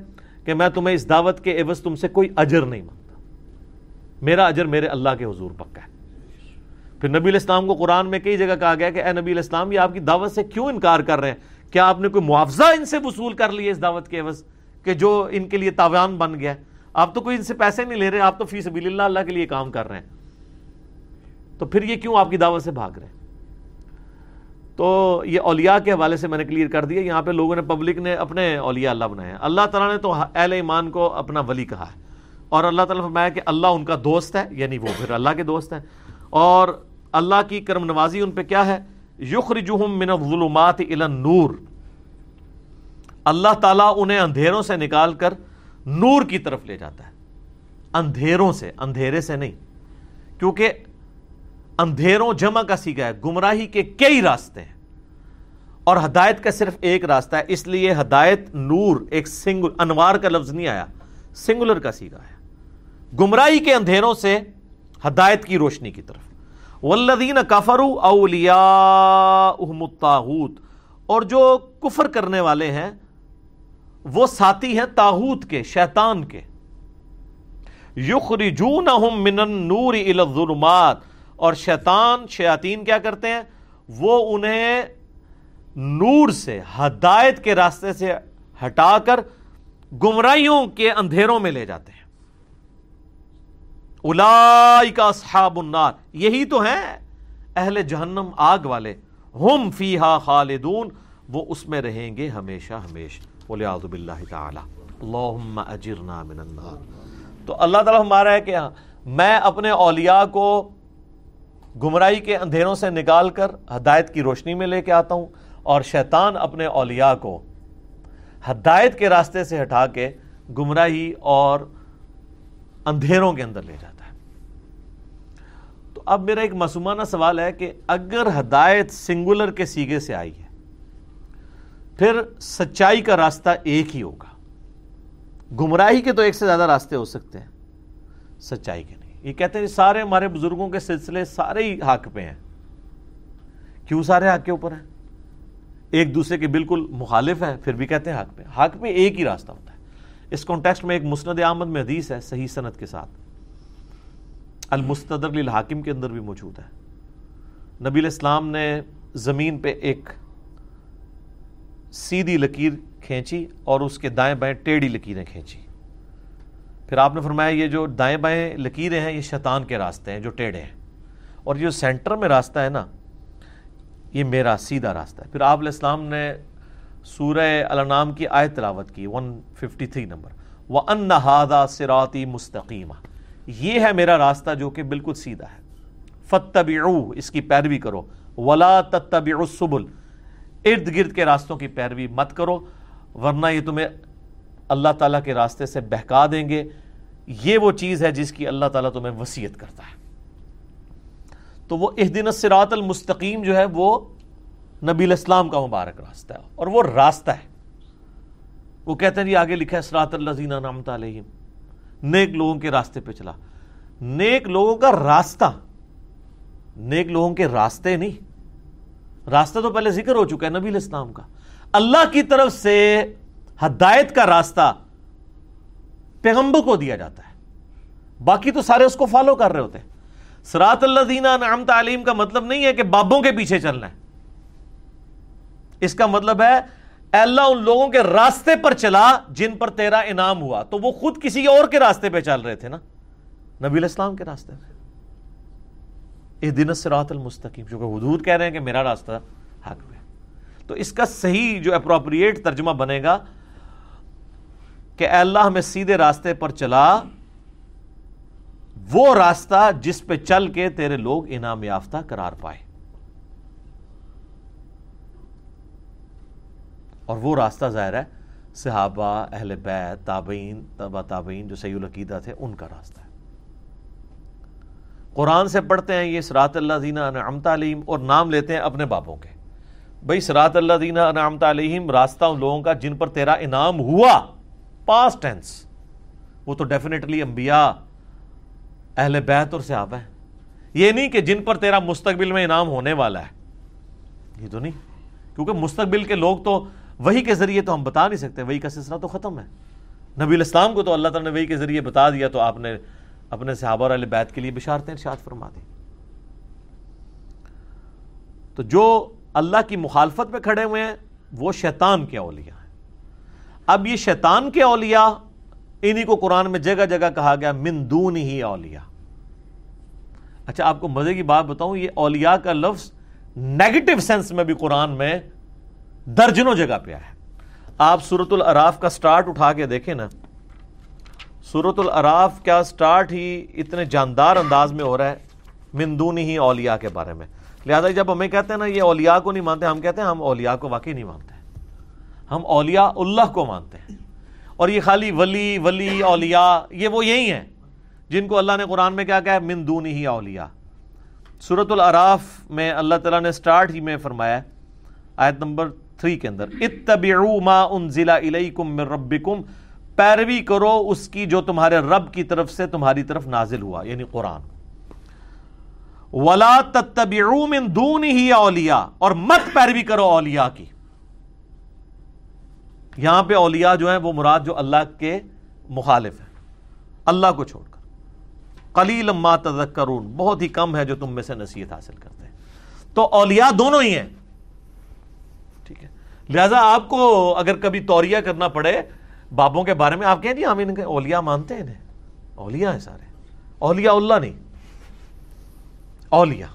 کہ میں تمہیں اس دعوت کے عوض تم سے کوئی اجر نہیں مانگتا۔ میرا اجر میرے اللہ کے حضور پکا ہے۔ پھر نبی الاسلام کو قرآن میں کئی جگہ کہا گیا کہ اے نبی الاسلام یہ آپ کی دعوت سے کیوں انکار کر رہے ہیں؟ کیا آپ نے کوئی معاوضہ ان سے وصول کر لیا اس دعوت کے عوض کہ جو ان کے لیے تاوان بن گیا آپ تو کوئی ان سے پیسے نہیں لے رہے، آپ تو فی سبیل اللہ اللہ کے لیے کام کر رہے ہیں۔ تو پھر یہ کیوں آپ کی دعوت سے بھاگ رہے ہیں؟ تو یہ اولیاء کے حوالے سے میں نے کلیئر کر دیا، یہاں پہ لوگوں نے پبلک نے اپنے اولیاء اللہ بنائے ہیں۔ اللہ تعالیٰ نے تو اہل ایمان کو اپنا ولی کہا ہے۔ اور اللہ تعالیٰ نے فرمایا کہ اللہ ان کا دوست ہے یعنی وہ پھر اللہ کے دوست ہیں۔ اور اللہ کی کرم نوازی ان پہ کیا ہے؟ یخرجہم من الظلمات الى النور۔ اللہ تعالیٰ انہیں اندھیروں سے نکال کر نور کی طرف لے جاتا ہے۔ اندھیروں سے، اندھیرے سے نہیں۔ کیونکہ اندھیروں جمع کا سیکھا ہے، گمراہی کے کئی راستے ہیں۔ اور ہدایت کا صرف ایک راستہ ہے، اس لیے ہدایت نور، ایک سنگل، انوار کا لفظ نہیں آیا، سنگولر کا سیکھا ہے۔ گمراہی کے اندھیروں سے ہدایت کی روشنی کی طرف۔ والذین کفروا اولیاء الطاغوت، اور جو کفر کرنے والے ہیں، وہ ساتھی ہیں تاحوت کے، شیطان کے۔ یخرجونہم من النور الى الظلمات اور شیطان، شیاطین کیا کرتے ہیں؟ وہ انہیں نور سے، ہدایت کے راستے سے ہٹا کر گمراہیوں کے اندھیروں میں لے جاتے ہیں۔ کا اصحاب النار۔ یہی تو ہیں اہل جہنم آگ والے۔ ہم فیہا خالدون۔ وہ اس میں رہیں گے ہمیشہ ہمیشہ۔ باللہ تعالی۔ اللہم اجرنا من النار۔ تو اللہ تعالیٰ ہمارا ہے کہ ہاں، میں اپنے اولیاء کو گمراہی کے اندھیروں سے نکال کر ہدایت کی روشنی میں لے کے آتا ہوں اور شیطان اپنے اولیاء کو ہدایت کے راستے سے ہٹا کے گمراہی اور اندھیروں کے اندر لے جاتا ہے۔ تو اب میرا ایک معصومانہ سوال ہے کہ اگر ہدایت سنگولر کے سیگے سے آئی ہے، پھر سچائی کا راستہ ایک ہی ہوگا۔ گمراہی کے تو ایک سے زیادہ راستے ہو سکتے ہیں، سچائی کے نہیں۔ یہ کہتے ہیں جی سارے ہمارے بزرگوں کے سلسلے سارے ہی حق پہ ہیں۔ کیوں سارے حق کے اوپر ہیں؟ ایک دوسرے کے بالکل مخالف ہیں، پھر بھی کہتے ہیں حق پہ۔ حق پہ ایک ہی راستہ ہوتا ہے۔ اس کانٹیکسٹ میں ایک مسند آمد میں حدیث ہے، صحیح صنعت کے ساتھ۔ المستدر للحاکم کے اندر بھی موجود ہے۔ نبی الاسلام نے زمین پہ ایک سیدھی لکیر کھینچی اور اس کے دائیں بائیں ٹیڑھی لکیریں کھینچی۔ پھر آپ نے فرمایا یہ جو دائیں بائیں لکیریں ہیں، یہ شیطان کے راستے ہیں، جو ٹیڑھے ہیں۔ اور جو سینٹر میں راستہ ہے نا، یہ میرا سیدھا راستہ ہے۔ پھر آپ علیہ السلام نے سورہ الانام کی آیت تلاوت کی 153 نمبر۔ وَأَنَّ سِرَاطِ مُسْتَقِيمًا۔ یہ ہے میرا راستہ جو کہ بالکل سیدھا ہے۔ فَتَّبِعُوهُ اس کی پیروی کرو۔ وَلَا تَتَّبِعُوا السُّبُلِ۔ ارد گرد کے راستوں کی پیروی مت کرو، ورنہ یہ تمہیں اللہ تعالیٰ کے راستے سے بہکا دیں گے۔ یہ وہ چیز ہے جس کی اللہ تعالیٰ تمہیں وسیعت کرتا ہے۔ تو وہ دن الصراط المستقیم جو ہے وہ نبی الاسلام کا مبارک راستہ ہے اور وہ راستہ ہے۔ وہ کہتے ہیں جی آگے لکھا ہے سراط اللہ نامت علیہم۔ نیک لوگوں کے راستے پہ چلا۔ نیک لوگوں کا راستہ۔ نیک لوگوں کے راستے نہیں۔ راستہ تو پہلے ذکر ہو چکا ہے نبی الاسلام کا۔ اللہ کی طرف سے ہدایت کا راستہ پیغمبر کو دیا جاتا ہے۔ باقی تو سارے اس کو فالو کر رہے ہوتے ہیں۔ سرات اللہ دینا نعم تعلیم کا مطلب نہیں ہے کہ بابوں کے پیچھے چلنا ہے۔ اس کا مطلب ہے اللہ، ان لوگوں کے راستے پر چلا جن پر تیرا انعام ہوا۔ تو وہ خود کسی اور کے راستے پہ چل رہے تھے نا۔ نبی الاسلام کے راستے پہ۔ اس دن سرات المستقیم، جو کہ حدود کہہ رہے ہیں کہ میرا راستہ حق میں تو اس کا صحیح جو اپروپریٹ ترجمہ بنے گا کہ اے اللہ ہمیں سیدھے راستے پر چلا، وہ راستہ جس پہ چل کے تیرے لوگ انعام یافتہ قرار پائے۔ اور وہ راستہ ظاہر ہے، صحابہ، اہل بیت، تابعین تبا تابعین جو سید العقیدہ تھے، ان کا راستہ ہے۔ قرآن سے پڑھتے ہیں، یہ سرات اللہ دینا نعم تعلیم اور نام لیتے ہیں اپنے باپوں کے۔ بھائی سرات اللہ دینا نعم تعلیم راستہ ان لوگوں کا جن پر تیرا انعام ہوا۔ پاس ٹینس وہ تو ڈیفینیٹلی انبیاء، اہل بیت اور صحابہ ہیں۔ یہ نہیں کہ جن پر تیرا مستقبل میں انعام ہونے والا ہے۔ یہ تو نہیں۔ کیونکہ مستقبل کے لوگ تو وہی کے ذریعے تو ہم بتا نہیں سکتے، وہی کا سلسلہ تو ختم ہے۔ نبی الاسلام کو تو اللہ تعالیٰ نے وہی کے ذریعے بتا دیا، تو آپ نے اپنے صحابہ اور اہل بیت کے لیے بشارتیں ارشاد فرما دی۔ تو جو اللہ کی مخالفت میں کھڑے ہوئے ہیں، وہ شیطان کے اولیاء ہیں۔ اب یہ شیطان کے اولیاء، انہی کو قرآن میں جگہ جگہ کہا گیا، من دون ہی اولیاء۔ اچھا آپ کو مزے کی بات بتاؤں، یہ اولیاء کا لفظ نیگیٹو سینس میں بھی قرآن میں درجنوں جگہ پہ آیا آپ سورت العراف کا سٹارٹ اٹھا کے دیکھیں نا۔ سورت العراف کیا سٹارٹ ہی اتنے جاندار انداز میں ہو رہا ہے، من دون ہی اولیاء کے بارے میں۔ لہذا جب ہمیں کہتے ہیں نا، یہ اولیاء کو نہیں مانتے، ہم کہتے ہیں ہم اولیاء کو واقعی نہیں مانتے۔ ہم اولیاء اللہ کو مانتے ہیں۔ اور یہ خالی ولی ولی، اولیاء، یہ وہ یہی ہیں جن کو اللہ نے قرآن میں کیا کہا من دون ہی اولیاء۔ سورت العراف میں اللہ تعالیٰ نے سٹارٹ ہی میں فرمایا آیت نمبر تھری کے اندر اتبعو ما انزل الیکم من ربکم، پیروی کرو اس کی جو تمہارے رب کی طرف سے تمہاری طرف نازل ہوا یعنی قرآن۔ ولا تتبعو من دون ہی اولیاء، اور مت پیروی کرو اولیاء کی۔ یہاں پہ اولیاء جو ہیں وہ مراد جو اللہ کے مخالف ہیں۔ اللہ کو چھوڑ کر۔ قلیل ما تذکرون، بہت ہی کم ہے جو تم میں سے نصیحت حاصل کرتے ہیں۔ تو اولیاء دونوں ہی ہیں۔ ٹھیک ہے۔ لہذا آپ کو اگر کبھی توریہ کرنا پڑے بابوں کے بارے میں، آپ کہیں جی ہم ان کے اولیاء مانتے ہیں انہیں۔ اولیاء ہیں سارے۔ اولیاء اللہ نہیں۔ اولیاء۔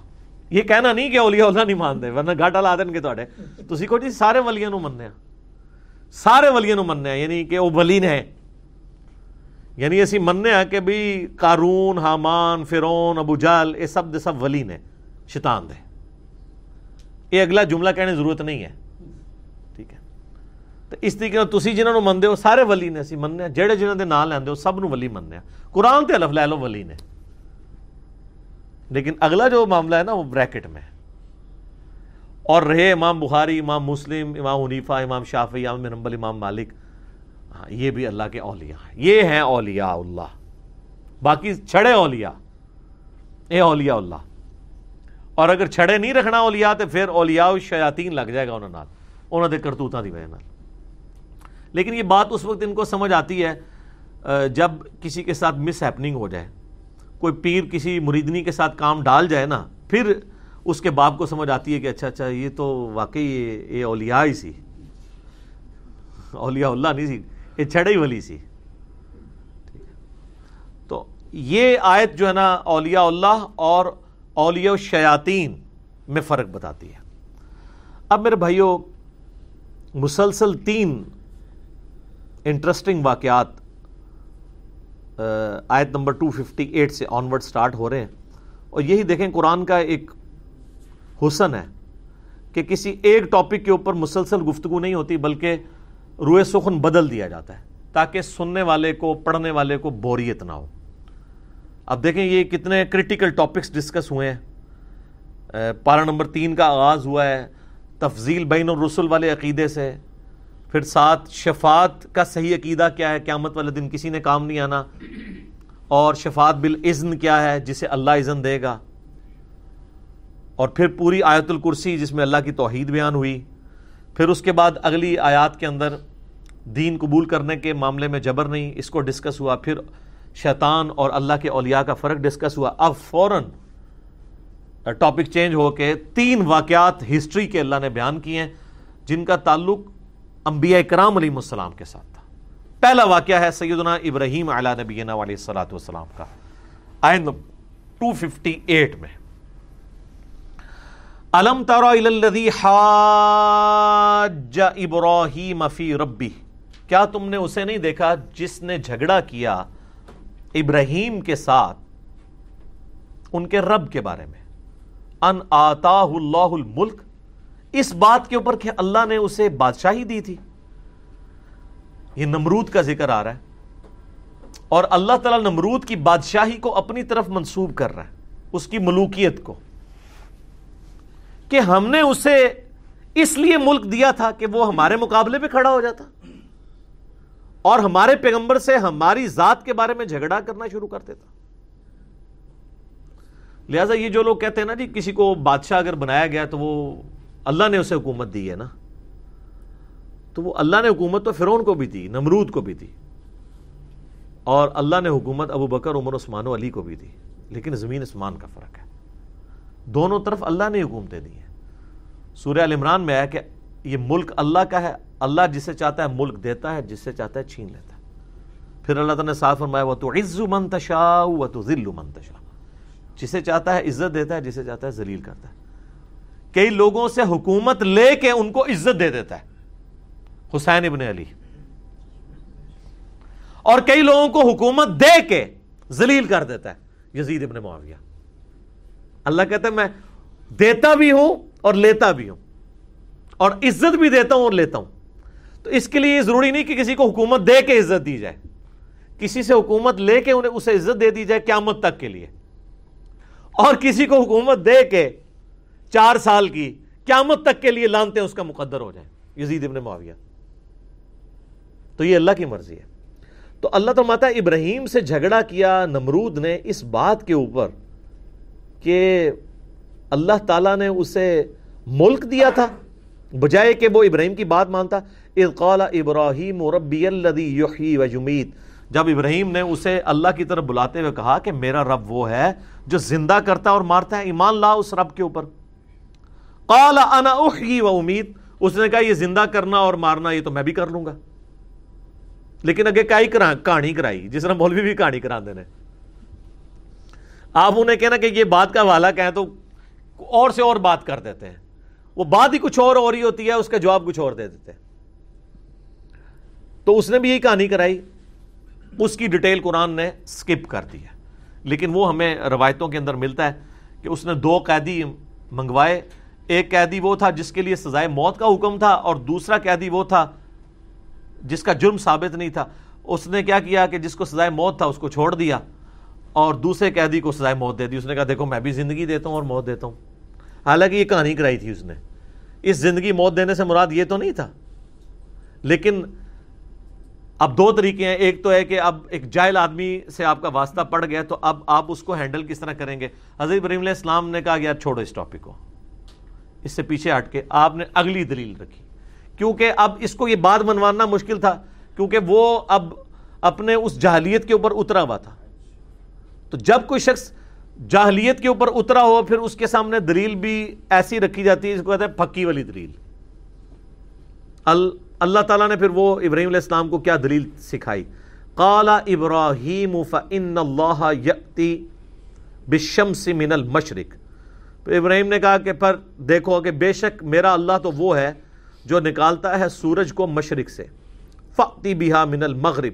یہ کہنا نہیں کہ اولیاء اللہ نہیں مانتے، ورنہ گھاٹا لا دیں گے تو تسی کو جی سارے ولیاں نو مننے ہیں سارے ولیاں نو مننے یعنی کہ وہ ولین ہیں یعنی اسی مننے ہیں کہ بھی قارون، حامان فرون ابو جال یہ سب دے سب ولی نے، شیطان دے۔ یہ اگلا جملہ کہنے ضرورت نہیں ہے۔ ٹھیک ہے۔ تو اس طریقے تسی جنہوں نے مندے ہو، سارے ولی نے اسی مننے ہیں۔ جڑے جنہوں دے نام لیندے ہو، سب نو ولی مننے ہیں۔ قرآن تے الف لے لو ولی نے۔ لیکن اگلا جو معاملہ ہے نا، وہ بریکٹ میں اور رہے امام بخاری، امام مسلم، امام حنیفہ، امام شافی امام نمبل امام مالک۔ ہاں یہ بھی اللہ کے اولیاء ہیں۔ یہ ہیں اولیاء اللہ۔ باقی چھڑے اولیاء۔ اے اولیاء اللہ۔ اور اگر چھڑے نہیں رکھنا اولیاء، تو پھر اولیاء شیاطین لگ جائے گا انہوں نے انہوں نے کرتوتاں دی وجہ لیکن یہ بات اس وقت ان کو سمجھ آتی ہے جب کسی کے ساتھ مس ہیپننگ ہو جائے، کوئی پیر کسی مریدنی کے ساتھ کام ڈال جائے نا، پھر اس کے باپ کو سمجھ آتی ہے کہ اچھا اچھا یہ تو واقعی یہ اولیاء ہی سی۔ اولیاء اللہ نہیں سی، یہ چھڑے ہی ولی سی۔ تو یہ آیت جو ہے نا اولیاء اللہ اور اولیاء شیاطین میں فرق بتاتی ہے۔ اب میرے بھائیوں مسلسل تین انٹرسٹنگ واقعات آیت نمبر 258 سے آنورڈ سٹارٹ ہو رہے ہیں۔ اور یہی دیکھیں، قرآن کا ایک حسن ہے کہ کسی ایک ٹاپک کے اوپر مسلسل گفتگو نہیں ہوتی، بلکہ روئے سخن بدل دیا جاتا ہے تاکہ سننے والے کو، پڑھنے والے کو بوریت نہ ہو۔ اب دیکھیں یہ کتنے کرٹیکل ٹاپکس ڈسکس ہوئے ہیں۔ پارا نمبر تین کا آغاز ہوا ہے، تفضیل بین الرسل والے عقیدے سے۔ پھر ساتھ، شفاعت کا صحیح عقیدہ کیا ہے؟ قیامت والے دن کسی نے کام نہیں آنا۔ اور شفاعت بالعزن کیا ہے، جسے اللہ اذن دے گا۔ اور پھر پوری آیت الکرسی جس میں اللہ کی توحید بیان ہوئی۔ پھر اس کے بعد اگلی آیات کے اندر دین قبول کرنے کے معاملے میں جبر نہیں، اس کو ڈسکس ہوا۔ پھر شیطان اور اللہ کے اولیاء کا فرق ڈسکس ہوا۔ اب فوراً ٹاپک چینج ہو کے تین واقعات ہسٹری کے اللہ نے بیان کیے ہیں، جن کا تعلق انبیاء کرام علیہ السلام کے ساتھ تھا۔ پہلا واقعہ ہے سیدنا ابراہیم علیہ نبینا علیہ السلاۃ والسلام کا آئند 258 میں۔ علم تارا الذی حاج ابراہیم فی ربی کیا تم نے اسے نہیں دیکھا جس نے جھگڑا کیا ابراہیم کے ساتھ ان کے رب کے بارے میں؟ ان آتا اللہ الملک۔ اس بات کے اوپر کہ اللہ نے اسے بادشاہی دی تھی۔ یہ نمرود کا ذکر آ رہا ہے۔ اور اللہ تعالی نمرود کی بادشاہی کو اپنی طرف منسوب کر رہا ہے، اس کی ملوکیت کو۔ کہ ہم نے اسے اس لیے ملک دیا تھا کہ وہ ہمارے مقابلے پہ کھڑا ہو جاتا اور ہمارے پیغمبر سے ہماری ذات کے بارے میں جھگڑا کرنا شروع کر دیتا۔ لہذا یہ جو لوگ کہتے ہیں نا جی کسی کو بادشاہ اگر بنایا گیا تو وہ اللہ نے اسے حکومت دی ہے نا۔ تو وہ اللہ نے حکومت تو فرون کو بھی دی، نمرود کو بھی دی۔ اور اللہ نے حکومت ابو بکر، عمر، عثمان و علی کو بھی دی۔ لیکن زمین عثمان کا فرق ہے۔ دونوں طرف اللہ نے حکومتیں دی ہیں سورہ عمران میں آیا کہ یہ ملک اللہ کا ہے، اللہ جسے چاہتا ہے ملک دیتا ہے، جسے چاہتا ہے چھین لیتا ہے۔ پھر اللہ تعالیٰ نے صاف فرمایا وہ تو عز منتشا وہ تو ذل منتشا جسے چاہتا ہے عزت دیتا ہے، جسے چاہتا ہے ذلیل کرتا ہے۔ کئی لوگوں سے حکومت لے کے ان کو عزت دے دیتا ہے۔ حسین ابن علی۔ اور کئی لوگوں کو حکومت دے کے ذلیل کر دیتا ہے۔ یزید ابن معاویہ۔ اللہ کہتا ہے میں دیتا بھی ہوں اور لیتا بھی ہوں اور عزت بھی دیتا ہوں اور لیتا ہوں۔ تو اس کے لیے یہ ضروری نہیں کہ کسی کو حکومت دے کے عزت دی جائے۔ کسی سے حکومت لے کے انہیں اسے عزت دے دی جائے قیامت تک کے لیے۔ اور کسی کو حکومت دے کے چار سال کی قیامت تک کے لیے لانتے ہیں اس کا مقدر ہو جائے یزید ابن معاویہ۔ تو یہ اللہ کی مرضی ہے۔ تو اللہ تو ماتا ابراہیم سے جھگڑا کیا، نمرود نے اس بات کے اوپر کہ اللہ تعالیٰ نے اسے ملک دیا تھا، بجائے کہ وہ ابراہیم کی بات مانتا۔ اذ قال ابراہیم ربی الذی یحیی و یمیت۔ جب ابراہیم نے اسے اللہ کی طرف بلاتے ہوئے کہا کہ میرا رب وہ ہے جو زندہ کرتا اور مارتا ہے، ایمان لا اس رب کے اوپر۔ قال انا احیی و امید۔ اس نے کہا، یہ زندہ کرنا اور مارنا، یہ تو میں بھی کر لوں گا۔ لیکن اگے کئی کہانی کرائی، جس طرح مولوی بھی کہانی کرا دینے آپ انہیں کہنا کہ یہ بات کا حوالہ کہیں تو اور سے اور بات کر دیتے ہیں۔ وہ بات ہی کچھ اور ہو رہی ہوتی ہے، اس کا جواب کچھ اور دے دیتے ہیں۔ تو اس نے بھی یہی کہانی کرائی۔ اس کی ڈیٹیل قرآن نے سکپ کر دی ہے۔ لیکن وہ ہمیں روایتوں کے اندر ملتا ہے کہ اس نے دو قیدی منگوائے۔ ایک قیدی وہ تھا جس کے لیے سزائے موت کا حکم تھا اور دوسرا قیدی وہ تھا جس کا جرم ثابت نہیں تھا۔ اس نے کیا کیا کہ جس کو سزائے موت تھا، اس کو چھوڑ دیا۔ اور دوسرے قیدی کو سزائے موت دے دی۔ اس نے کہا، دیکھو، میں بھی زندگی دیتا ہوں اور موت دیتا ہوں۔ حالانکہ یہ کہانی کرائی تھی اس نے۔ اس زندگی موت دینے سے مراد یہ تو نہیں تھا۔ لیکن اب دو طریقے ہیں۔ ایک تو ہے کہ اب ایک جائل آدمی سے آپ کا واسطہ پڑ گیا تو اب آپ اس کو ہینڈل کس طرح کریں گے؟ حضرت ابراہیم علیہ السلام نے کہا، یار، چھوڑو اس ٹاپک کو۔ اس سے پیچھے ہٹ کے آپ نے اگلی دلیل رکھی۔ کیونکہ اب اس کو یہ بات منوانا مشکل تھا، کیونکہ وہ اب اپنے اس جہلیت کے اوپر اترا ہوا تھا۔ تو جب کوئی شخص جاہلیت کے اوپر اترا ہو، پھر اس کے سامنے دلیل بھی ایسی رکھی جاتی ہے جس کو کہتے ہیں پھکی والی دلیل۔ اللہ تعالیٰ نے پھر وہ ابراہیم علیہ السلام کو کیا دلیل سکھائی؟ قال ابراہیم فإن اللہ یأتی بالشمس من المشرق۔ تو ابراہیم نے کہا کہ پر دیکھو کہ بے شک میرا اللہ تو وہ ہے جو نکالتا ہے سورج کو مشرق سے۔ فقتی بہا من المغرب۔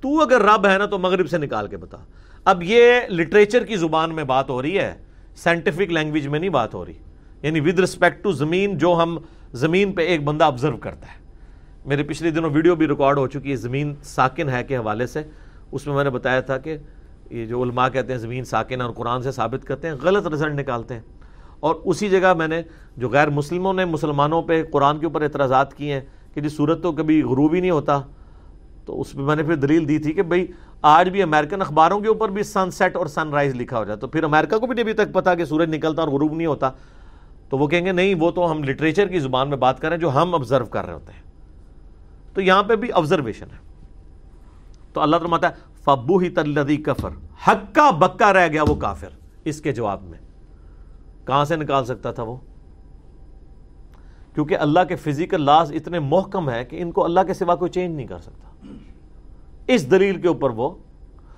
تو اگر رب ہے نا تو مغرب سے نکال کے بتا۔ اب یہ لٹریچر کی زبان میں بات ہو رہی ہے سائنٹیفک لینگویج میں نہیں بات ہو رہی۔ یعنی ود رسپیکٹ ٹو زمین جو ہم زمین پہ ایک بندہ آبزرو کرتا ہے۔ میرے پچھلے دنوں ویڈیو بھی ریکارڈ ہو چکی ہے، زمین ساکن ہے کے حوالے سے۔ اس میں میں نے بتایا تھا کہ یہ جو علماء کہتے ہیں زمین ساکن اور قرآن سے ثابت کرتے ہیں، غلط رزلٹ نکالتے ہیں۔ اور اسی جگہ میں نے جو غیر مسلموں نے مسلمانوں پہ قرآن کے اوپر اعتراضات کیے ہیں کہ جی صورت تو کبھی غروب ہی نہیں ہوتا، تو اس میں میں نے پھر دلیل دی تھی کہ بھئی آج بھی امریکن اخباروں کے اوپر بھی سن سیٹ اور سن رائز لکھا ہو جاتا تو پھر امریکہ کو بھی نہیں ابھی تک پتا کہ سورج نکلتا اور غروب نہیں ہوتا۔ تو وہ کہیں گے نہیں، وہ تو ہم لٹریچر کی زبان میں بات کر رہے ہیں جو ہم آبزرو کر رہے ہوتے ہیں۔ تو یہاں پہ بھی آبزرویشن ہے۔ تو اللہ تعالیٰ ہے فبو ہی تلدی کفر حکا بکا رہ گیا وہ کافر۔ اس کے جواب میں۔ کہاں سے نکال سکتا تھا وہ؟ کیونکہ اللہ کے فزیکل لاز اتنے محکم ہے کہ ان کو اللہ کے سوا کوئی چینج نہیں کر سکتا۔ اس دلیل کے اوپر وہ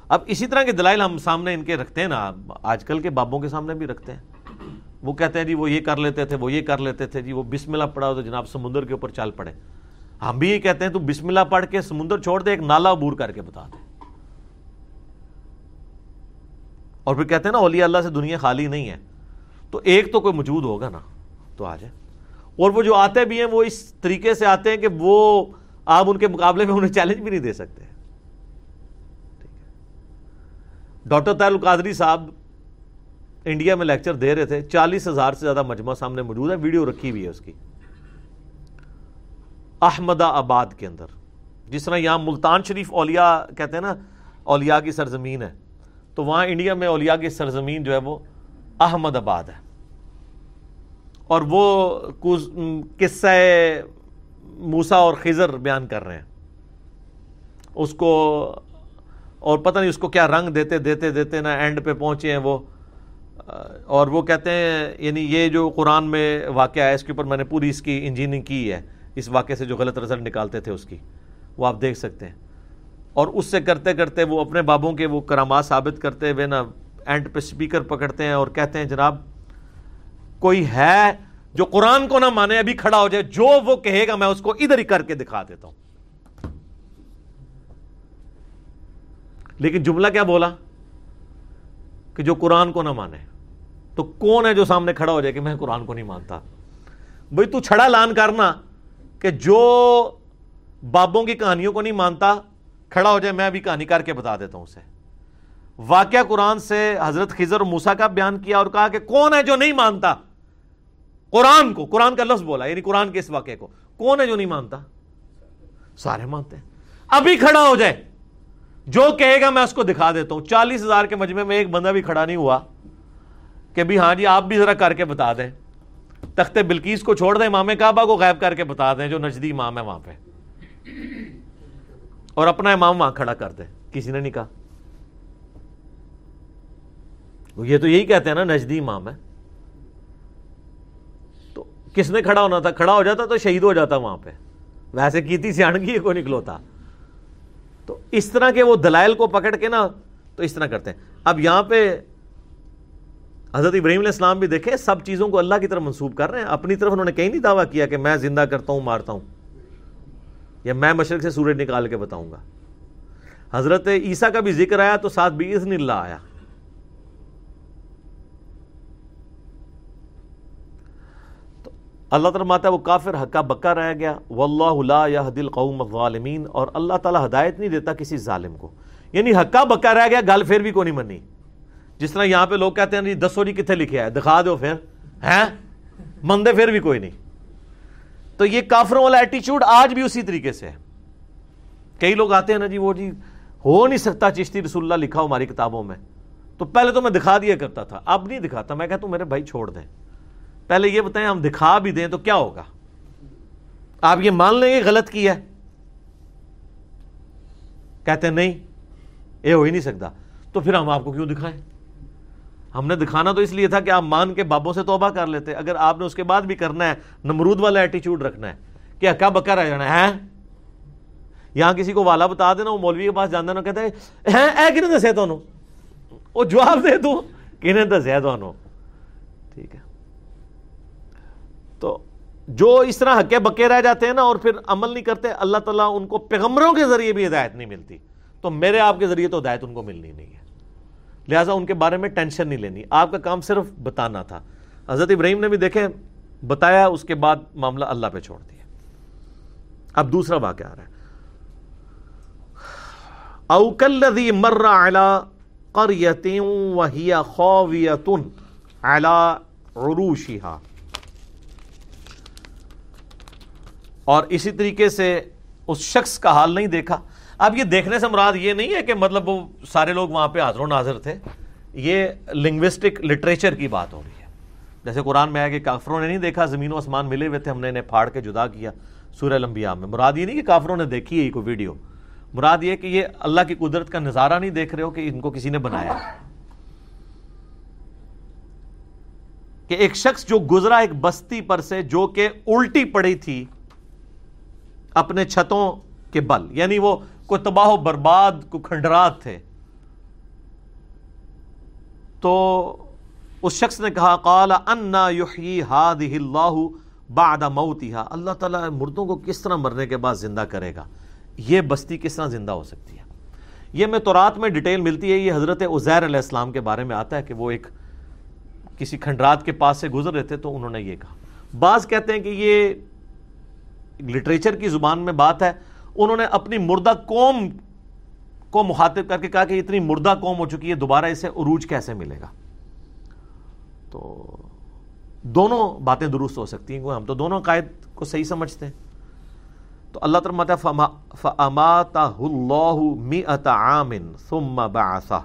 اب اسی طرح کے دلائل ہم سامنے ان کے رکھتے ہیں نا، آج کل کے بابوں کے سامنے بھی رکھتے ہیں۔ وہ کہتے ہیں جی وہ یہ کر لیتے تھے، وہ یہ کر لیتے تھے جی وہ بسم اللہ پڑھا تو جناب سمندر کے اوپر چال پڑے۔ ہم بھی یہ کہتے ہیں تو بسم اللہ پڑھ کے سمندر چھوڑ دے، ایک نالا عبور کر کے بتا دے۔ اور پھر کہتے ہیں نا، اولیاء اللہ سے دنیا خالی نہیں ہے۔ تو ایک تو کوئی موجود ہوگا نا، تو آ جائے۔ اور وہ جو آتے بھی ہیں، وہ اس طریقے سے آتے ہیں کہ وہ آپ ان کے مقابلے میں انہیں چیلنج بھی نہیں دے سکتے۔ ڈاکٹر تیر القادری صاحب انڈیا میں لیکچر دے رہے تھے، چالیس ہزار سے زیادہ مجمع سامنے موجود ہے ویڈیو رکھی ہوئی ہے اس کی۔ احمد آباد کے اندر۔ جس طرح یہاں ملتان شریف اولیاء کہتے ہیں نا، اولیاء کی سرزمین ہے، تو وہاں انڈیا میں اولیاء کی سرزمین جو ہے وہ احمد آباد ہے۔ اور وہ قصہ موسا اور خزر بیان کر رہے ہیں۔ اس کو اور پتہ نہیں اس کو کیا رنگ دیتے دیتے دیتے نا اینڈ پہ پہنچے ہیں وہ۔ اور وہ کہتے ہیں یعنی یہ جو قرآن میں واقعہ ہے، اس کے اوپر میں نے پوری اس کی انجینئرنگ کی ہے۔ اس واقعے سے جو غلط رزلٹ نکالتے تھے اس کی، وہ آپ دیکھ سکتے ہیں۔ اور اس سے کرتے کرتے وہ اپنے بابوں کے وہ کرامات ثابت کرتے ہوئے نا اینڈ پہ سپیکر پکڑتے ہیں اور کہتے ہیں، جناب، کوئی ہے جو قرآن کو نہ مانے، ابھی کھڑا ہو جائے، جو وہ کہے گا میں اس کو ادھر ہی کر کے دکھا دیتا ہوں۔ لیکن جملہ کیا بولا کہ جو قرآن کو نہ مانے؟ تو کون ہے جو سامنے کھڑا ہو جائے کہ میں قرآن کو نہیں مانتا؟ بھائی تو چھڑا لان کرنا کہ جو بابوں کی کہانیوں کو نہیں مانتا، کھڑا ہو جائے، میں ابھی کہانی کر کے بتا دیتا ہوں اسے۔ واقعہ قرآن سے حضرت خضر اور موسا کا بیان کیا اور کہا کہ کون ہے جو نہیں مانتا؟ قرآن کو، قرآن کا لفظ بولا یعنی قرآن کے اس واقعے کو۔ کون ہے جو نہیں مانتا؟ سارے مانتے ہیں۔ ابھی کھڑا ہو جائے۔ جو کہے گا میں اس کو دکھا دیتا ہوں۔ چالیس ہزار کے مجمع میں ایک بندہ بھی کھڑا نہیں ہوا کہ بھی ہاں جی آپ بھی ذرا کر کے بتا دیں۔ تخت بلکیس کو چھوڑ دیں، امام کعبہ کو غائب کر کے بتا دیں، جو نجدی امام ہے وہاں پہ۔ اور اپنا امام وہاں کھڑا کر دیں۔ کسی نے نہیں کہا۔ یہ تو یہی کہتے ہیں نا، نجدی امام ہے۔ تو کس نے کھڑا ہونا تھا؟ کھڑا ہو جاتا تو شہید ہو جاتا وہاں پہ۔ ویسے کی تھی سیاح کو نکلوتا تو اس طرح کے وہ دلائل کو پکڑ کے نا تو اس طرح کرتے ہیں۔ اب یہاں پہ حضرت ابراہیم علیہ السلام بھی دیکھیں، سب چیزوں کو اللہ کی طرف منسوب کر رہے ہیں۔ اپنی طرف انہوں نے کہیں نہیں دعویٰ کیا کہ میں زندہ کرتا ہوں، مارتا ہوں، یا میں مشرق سے سورج نکال کے بتاؤں گا۔ حضرت عیسیٰ کا بھی ذکر آیا تو ساتھ بھی اذن اللہ آیا۔ اللہ تعالیٰ ماتا وہ کافر، حقہ بکا رہ گیا۔ واللہ لا یہد القوم الظالمین، اور اللہ تعالیٰ ہدایت نہیں دیتا کسی ظالم کو۔ یعنی حقہ بکا رہ گیا، گل پھر بھی کو نہیں منی۔ جس طرح یہاں پہ لوگ کہتے ہیں جی دسو جی کتنے لکھے ہے دکھا دو پھر۔ ہیں؟ مندے پھر بھی کوئی نہیں۔ تو یہ کافروں والا ایٹیچیوڈ آج بھی اسی طریقے سے ہے۔ کئی لوگ آتے ہیں نا جی وہ جی ہو نہیں سکتا چشتی رسول اللہ لکھا ہو ہماری کتابوں میں۔ تو پہلے تو میں دکھا دیا کرتا تھا، اب نہیں دکھاتا۔ میں کہتا ہوں، میرے بھائی چھوڑ دیں۔ پہلے یہ بتائیں ہم دکھا بھی دیں تو کیا ہوگا؟ آپ یہ مان لیں گے غلط کی ہے؟ کہتے ہیں نہیں، یہ ہو ہی نہیں سکتا۔ تو پھر ہم آپ کو کیوں دکھائیں؟ ہم نے دکھانا تو اس لیے تھا کہ آپ مان کے بابوں سے توبہ کر لیتے۔ اگر آپ نے اس کے بعد بھی کرنا ہے، نمرود والا ایٹیچیوڈ رکھنا ہے کہ اکا بکا رہ جانا ہے یہاں کسی کو والا بتا دینا، وہ مولوی کے پاس جانا نا کہتے ہیں، اے کنہیں دسے تو وہ جواب دے تو کنہیں دسے تو ٹھیک ہے تو جو اس طرح حقے بکے رہ جاتے ہیں نا اور پھر عمل نہیں کرتے، اللہ تعالیٰ ان کو پیغمبروں کے ذریعے بھی ہدایت نہیں ملتی۔ تو میرے آپ کے ذریعے تو ہدایت ان کو ملنی نہیں ہے۔ لہٰذا ان کے بارے میں ٹینشن نہیں لینی۔ آپ کا کام صرف بتانا تھا۔ حضرت ابراہیم نے بھی دیکھیں، بتایا، اس کے بعد معاملہ اللہ پہ چھوڑ دیا۔ اب دوسرا واقعہ آ رہا ہے۔ اوکل مر قریتیں وہی خویتن علی عروشها اور اسی طریقے سے اس شخص کا حال نہیں دیکھا۔ اب یہ دیکھنے سے مراد یہ نہیں ہے کہ مطلب وہ سارے لوگ وہاں پہ حاضر و ناظر تھے۔ یہ لنگوسٹک لٹریچر کی بات ہو رہی ہے۔ جیسے قرآن میں آیا کہ کافروں نے نہیں دیکھا، زمین و آسمان ملے ہوئے تھے، ہم نے انہیں پھاڑ کے جدا کیا سورہ الانبیاء میں۔ مراد یہ نہیں کہ کافروں نے دیکھی ہے کوئی ویڈیو۔ مراد یہ کہ یہ اللہ کی قدرت کا نظارہ نہیں دیکھ رہے ہو کہ ان کو کسی نے بنایا۔ کہ ایک شخص جو گزرا ایک بستی پر سے، جو کہ الٹی پڑی تھی اپنے چھتوں کے بل یعنی وہ کوئی تباہ و برباد کو کھنڈرات تھے۔ تو اس شخص نے کہا، قال انا یحیی هذه اللہ بعد موتها اللہ تعالیٰ مردوں کو کس طرح مرنے کے بعد زندہ کرے گا؟ یہ بستی کس طرح زندہ ہو سکتی ہے؟ یہ میں تورات میں ڈیٹیل ملتی ہے، یہ حضرت عزیر علیہ السلام کے بارے میں آتا ہے کہ وہ ایک کسی کھنڈرات کے پاس سے گزر رہے تھے تو انہوں نے یہ کہا۔ بعض کہتے ہیں کہ یہ لٹریچر کی زبان میں بات ہے، انہوں نے اپنی مردہ قوم کو مخاطب کر کے کہا کہ اتنی مردہ قوم ہو چکی ہے، دوبارہ اسے عروج کیسے ملے گا؟ تو دونوں باتیں درست ہو سکتی ہیں، ہم تو دونوں قائد کو صحیح سمجھتے ہیں۔ تو اللہ تعالیٰ ثم بعثہ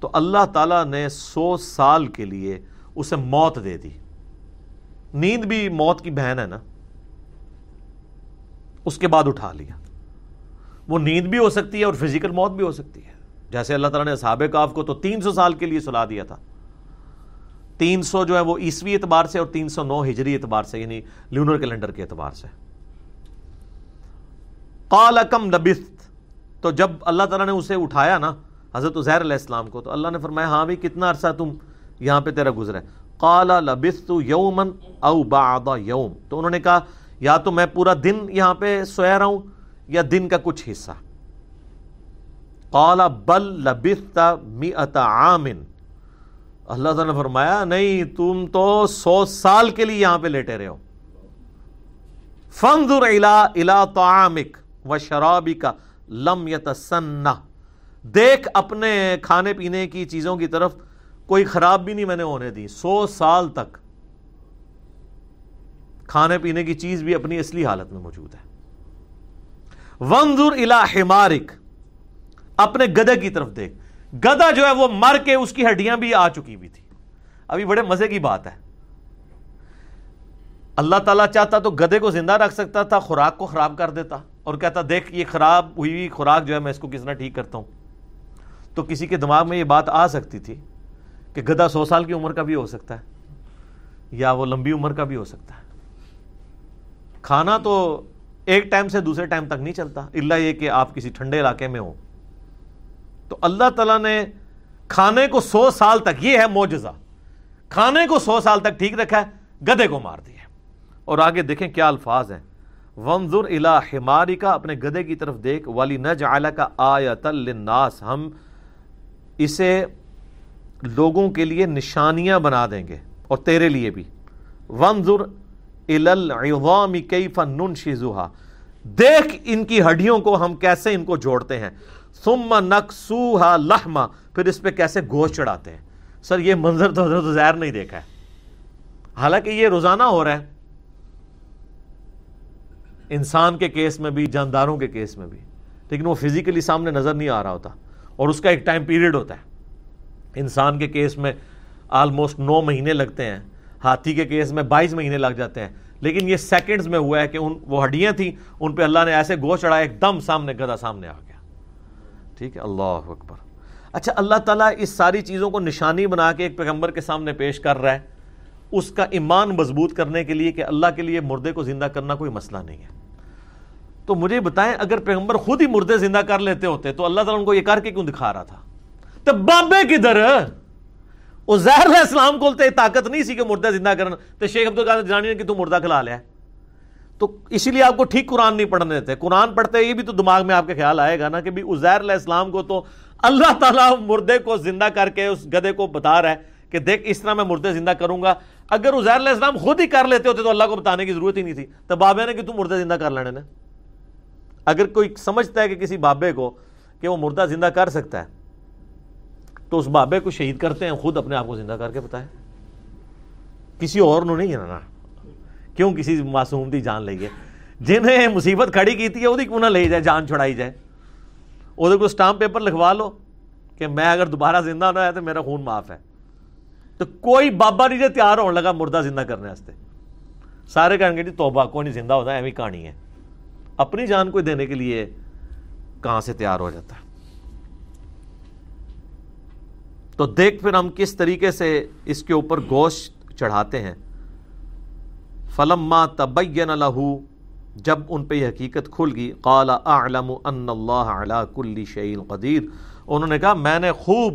تو اللہ تعالیٰ نے سو سال کے لیے اسے موت دے دی۔ نیند بھی موت کی بہن ہے نا۔ اس کے بعد اٹھا لیا۔ وہ نیند بھی ہو سکتی ہے اور فزیکل موت بھی ہو سکتی ہے۔ جیسے اللہ تعالیٰ نے صحابہ کاف کو تو تین سو سال کے لیے سلا دیا تھا۔ تین سو جو ہے وہ عیسوی اعتبار سے اور تین سو نو ہجری اعتبار سے یعنی لیونر کیلنڈر کے اعتبار سے۔ قال کم لبست تو جب اللہ تعالیٰ نے اسے اٹھایا نا، حضرت عزیر علیہ السلام کو، تو اللہ نے فرمایا ہاں بھی کتنا عرصہ تم یہاں پہ تیرا گزرا ہے۔ قال لبست یومن او بعد یوم۔ تو انہوں نے کہا یا تو میں پورا دن یہاں پہ سویا رہا ہوں یا دن کا کچھ حصہ۔ قال بل لبثت مئت عام۔ اللہ تعالیٰ نے فرمایا، نہیں، تم تو سو سال کے لیے یہاں پہ لیٹے رہے ہو۔ فانظر الى الى طعامک و شرابک لم یتسنہ دیکھ اپنے کھانے پینے کی چیزوں کی طرف، کوئی خراب بھی نہیں میں نے ہونے دی۔ سو سال تک۔ کھانے پینے کی چیز بھی اپنی اصلی حالت میں موجود ہے۔ ونظر الى حمارک اپنے گدے کی طرف دیکھ۔ گدا جو ہے وہ مر کے اس کی ہڈیاں بھی آ چکی ہوئی تھی۔ ابھی بڑے مزے کی بات ہے۔ اللہ تعالیٰ چاہتا تو گدے کو زندہ رکھ سکتا تھا، خوراک کو خراب کر دیتا۔ اور کہتا، دیکھ، یہ خراب ہوئی خوراک جو ہے، میں اس کو کس طرح ٹھیک کرتا ہوں۔ تو کسی کے دماغ میں یہ بات آ سکتی تھی کہ گدا سو سال کی عمر کا بھی ہو سکتا ہے، یا وہ لمبی عمر کا بھی ہو سکتا ہے۔ کھانا تو ایک ٹائم سے دوسرے ٹائم تک نہیں چلتا اللہ یہ کہ آپ کسی ٹھنڈے علاقے میں ہو تو اللہ تعالیٰ نے کھانے کو سو سال تک، یہ ہے موجزہ کھانے کو سو سال تک ٹھیک رکھا ہے گدے کو مار دیا اور آگے دیکھیں کیا الفاظ ہیں۔ ونظر الى حماری کا اپنے گدے کی طرف دیکھ والی نج کا آیت للناس، ہم اسے لوگوں کے لیے نشانیاں بنا دیں گے، اور تیرے لیے بھی۔ ونظر العظام کیف ننشزها۔ دیکھ ان کی ہڈیوں کو ہم کیسے ان کو جوڑتے ہیں۔ ثم نقصوها لحما۔ پھر اس پہ کیسے گوشت چڑھاتے ہیں۔ سر، یہ منظر تو حضرت زہر نہیں دیکھا ہے۔ حالانکہ یہ روزانہ ہو رہا ہے۔ انسان کے کیس میں بھی، جانداروں کے کیس میں بھی۔ لیکن وہ فزیکلی سامنے نظر نہیں آ رہا ہوتا۔ اور اس کا ایک ٹائم پیریڈ ہوتا ہے۔ انسان کے کیس میں آلموسٹ نو مہینے لگتے ہیں۔ ہاتھی کے کیس میں بائیس مہینے لگ جاتے ہیں۔ لیکن یہ سیکنڈز میں ہوا ہے کہ ان وہ ہڈیاں تھیں، ان پہ اللہ نے ایسے گوشت چڑھایا ایک دم سامنے گدا سامنے آ گیا۔ ٹھیک ہے؟ اللہ اکبر۔ اچھا اللہ تعالیٰ اس ساری چیزوں کو نشانی بنا کے ایک پیغمبر کے سامنے پیش کر رہا ہے۔ اس کا ایمان مضبوط کرنے کے لیے کہ اللہ کے لیے مردے کو زندہ کرنا کوئی مسئلہ نہیں ہے۔ تو مجھے بتائیں، اگر پیغمبر خود ہی مردے زندہ کر لیتے ہوتے تو اللہ تعالیٰ ان کو یہ کر کے کیوں دکھا رہا تھا؟ تو بابے کدھر؟ وہ زہر علیہ السلام کو طاقت نہیں سی کہ مردہ زندہ کرنا تو شیخ عبد القادر جانی نے کہ تو مردہ کھلا لیا تو اسی لیے آپ کو ٹھیک قرآن نہیں پڑھنے دیتے۔ قرآن پڑھتے یہ بھی تو دماغ میں آپ کے خیال آئے گا نا کہ بھی عزیر علیہ السلام کو تو اللہ تعالیٰ مردے کو زندہ کر کے اس گدے کو بتا رہا ہے کہ دیکھ اس طرح میں مردے زندہ کروں گا۔ اگر عزیر علیہ السلام خود ہی کر لیتے ہوتے تو اللہ کو بتانے کی ضرورت ہی نہیں تھی۔ تو بابے نے کہ تو مردے زندہ کر لینے نے۔ اگر کوئی سمجھتا ہے کہ کسی بابے کو کہ وہ مردہ زندہ کر سکتا ہے تو اس بابے کو شہید کرتے ہیں، خود اپنے آپ کو زندہ کر کے بتائے کسی اور نے نہیں نا۔ کیوں کسی معصوم دی جان لئیے جنہیں مصیبت کھڑی کی تھی، وہ کیوں نہ لے جائے، جان چھڑائی جائے۔ وہ کو سٹامپ پیپر لکھوا لو کہ میں اگر دوبارہ زندہ نہ ہے تو میرا خون معاف ہے۔ تو کوئی بابا نہیں جائے تیار ہونے لگا مردہ زندہ کرنے واسطے۔ سارے کہیں گے جی توبہ، کوئی نہیں زندہ ہوتا ہے ایویں کہانی ہے۔ اپنی جان کو دینے کے لیے کہاں سے تیار ہو جاتا؟ ہے تو دیکھ پھر ہم کس طریقے سے اس کے اوپر گوشت چڑھاتے ہیں۔ فلما تبین لہو جب ان پہ یہ حقیقت کھل گئی۔ قال اعلم ان اللہ علی کل شیء قدیر انہوں نے کہا، میں نے خوب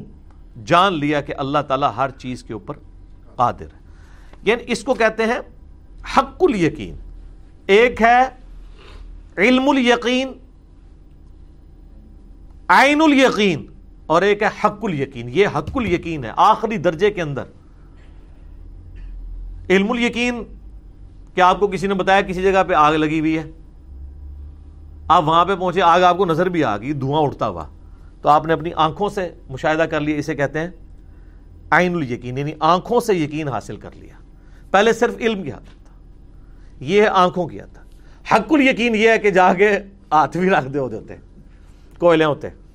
جان لیا کہ اللہ تعالیٰ ہر چیز کے اوپر قادر ہے۔ یعنی اس کو کہتے ہیں حق الیقین۔ ایک ہے علم الیقین، عین الیقین۔ اور ایک ہے حق الیقین، یہ حق الیقین ہے، آخری درجے کے اندر۔ علم الیقین، کیا آپ کو کسی نے بتایا کسی جگہ پہ آگ لگی ہوئی ہے؟ آپ وہاں پہ پہنچے، آگ آپ کو نظر بھی آ گئی، دھواں اٹھتا ہوا۔ تو آپ نے اپنی آنکھوں سے مشاہدہ کر لیا، اسے کہتے ہیں عین الیقین یعنی آنکھوں سے یقین حاصل کر لیا۔ پہلے صرف علم کی حد تھا، یہ ہے آنکھوں کی حد حق الیقین یہ ہے کہ جا کے ہاتھ بھی رکھ دے ہوتے کوئلے ہوتے تو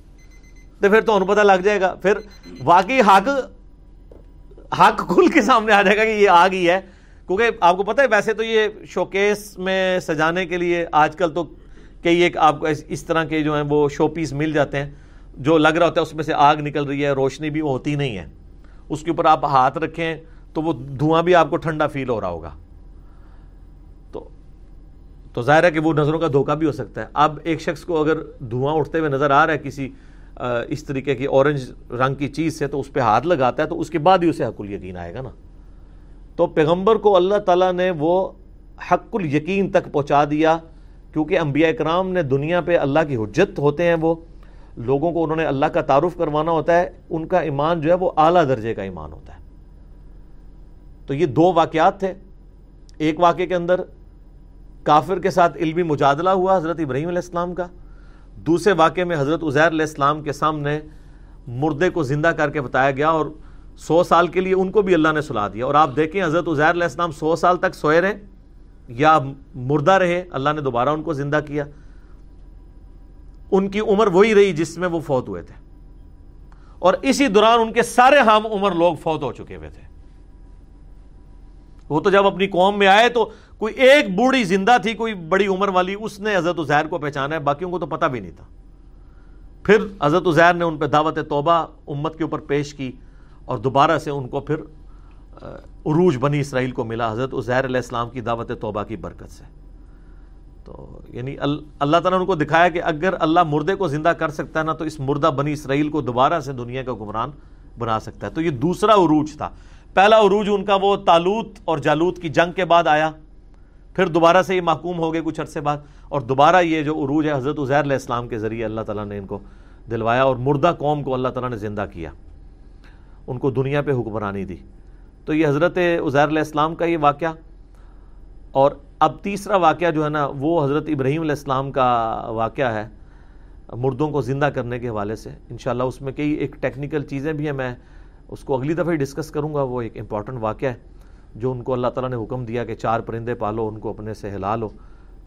پھر تو پتہ لگ جائے گا۔ پھر واقعی حق حق کھل کے سامنے آ جائے گا کہ یہ آگ ہی ہے۔ کیونکہ آپ کو پتہ ہے، ویسے تو یہ شوکیس میں سجانے کے لیے آج کل تو کئی ایک آپ کو اس طرح کے جو ہیں وہ شو پیس مل جاتے ہیں۔ جو لگ رہا ہوتا ہے، اس میں سے آگ نکل رہی ہے، روشنی بھی ہوتی نہیں ہے۔ اس کے اوپر آپ ہاتھ رکھیں تو وہ دھواں بھی آپ کو ٹھنڈا فیل ہو رہا ہوگا۔ تو تو ظاہر ہے کہ وہ نظروں کا دھوکہ بھی ہو سکتا ہے۔ اب ایک شخص کو اگر دھواں اٹھتے ہوئے نظر آ رہا ہے کسی اس طریقے کی اورنج رنگ کی چیز سے تو اس پہ ہاتھ لگاتا ہے تو اس کے بعد ہی اسے حق یقین آئے گا نا۔ تو پیغمبر کو اللہ تعالیٰ نے وہ حق الیقین تک پہنچا دیا، کیونکہ انبیاء اکرام نے دنیا پہ اللہ کی حجت ہوتے ہیں وہ۔ لوگوں کو انہوں نے اللہ کا تعارف کروانا ہوتا ہے، ان کا ایمان جو ہے وہ اعلیٰ درجے کا ایمان ہوتا ہے۔ تو یہ دو واقعات تھے۔ ایک واقعے کے اندر کافر کے ساتھ علمی مجادلہ ہوا حضرت ابراہیم علیہ السلام کا دوسرے واقعے میں حضرت عزیر علیہ السلام کے سامنے مردے کو زندہ کر کے بتایا گیا اور سو سال کے لیے ان کو بھی اللہ نے سلا دیا۔ اور آپ دیکھیں حضرت عزیر علیہ السلام سو سال تک سوئے رہے یا مردہ رہے، اللہ نے دوبارہ ان کو زندہ کیا۔ ان کی عمر وہی رہی جس میں وہ فوت ہوئے تھے۔ اور اسی دوران ان کے سارے ہم عمر لوگ فوت ہو چکے ہوئے تھے۔ وہ تو جب اپنی قوم میں آئے تو کوئی ایک بوڑھی زندہ تھی، کوئی بڑی عمر والی، اس نے حضرت عزیر کو پہچانا ہے، باقیوں کو تو پتہ بھی نہیں تھا۔ پھر حضرت عزیر نے ان پہ دعوت توبہ امت کے اوپر پیش کی اور دوبارہ سے ان کو پھر عروج بنی اسرائیل کو ملا، حضرت عزیر علیہ السلام کی دعوت توبہ کی برکت سے۔ تو یعنی اللہ تعالیٰ نے ان کو دکھایا کہ اگر اللہ مردے کو زندہ کر سکتا ہے نا، تو اس مردہ بنی اسرائیل کو دوبارہ سے دنیا کا گمران بنا سکتا ہے۔ تو یہ دوسرا عروج تھا۔ پہلا عروج ان کا وہ تالوت اور جالوت کی جنگ کے بعد آیا۔ پھر دوبارہ سے یہ محکوم ہو گئے کچھ عرصے بعد اور دوبارہ یہ جو عروج ہے حضرت عزیر علیہ السلام کے ذریعے اللہ تعالیٰ نے ان کو دلوایا اور مردہ قوم کو اللہ تعالیٰ نے زندہ کیا۔ ان کو دنیا پہ حکمرانی دی۔ تو یہ حضرت عزیر علیہ السلام کا یہ واقعہ اور اب تیسرا واقعہ جو ہے نا، وہ حضرت ابراہیم علیہ السلام کا واقعہ ہے مردوں کو زندہ کرنے کے حوالے سے۔ انشاءاللہ اس میں کئی ایک ٹیکنیکل چیزیں بھی ہیں، میں اس کو اگلی دفعہ ہی ڈسکس کروں گا۔ وہ ایک امپورٹنٹ واقعہ ہے۔ جو ان کو اللہ تعالیٰ نے حکم دیا کہ چار پرندے پالو، ان کو اپنے سے ہلا لو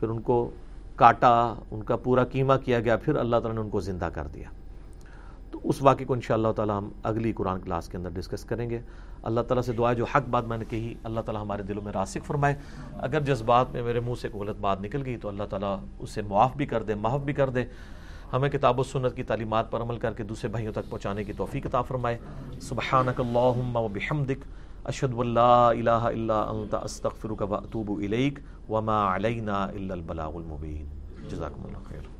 پھر ان کو کاٹا، ان کا پورا قیمہ کیا گیا، پھر اللہ تعالیٰ نے ان کو زندہ کر دیا۔ تو اس واقعے کو ان شاء اللہ تعالیٰ ہم اگلی قرآن کلاس کے اندر ڈسکس کریں گے۔ اللہ تعالیٰ سے دعا جو حق بات میں نے کہی، اللہ تعالیٰ ہمارے دلوں میں راسک فرمائے۔ اگر جذبات میں میرے منہ سے کوئی غلط بات نکل گئی تو اللہ تعالیٰ اسے معاف بھی کر دے معاف بھی کر دے۔ ہمیں کتاب و سنت کی تعلیمات پر عمل کر کے دوسرے بھائیوں تک پہنچانے کی توفیق عطا فرمائے۔ سبحانک اللہم و بحمدک۔ اشد اللہ الہ الا انت، استغفرک و اتوب الیک، وما علینا الا البلاغ المبین. جزاکم اللہ خیر.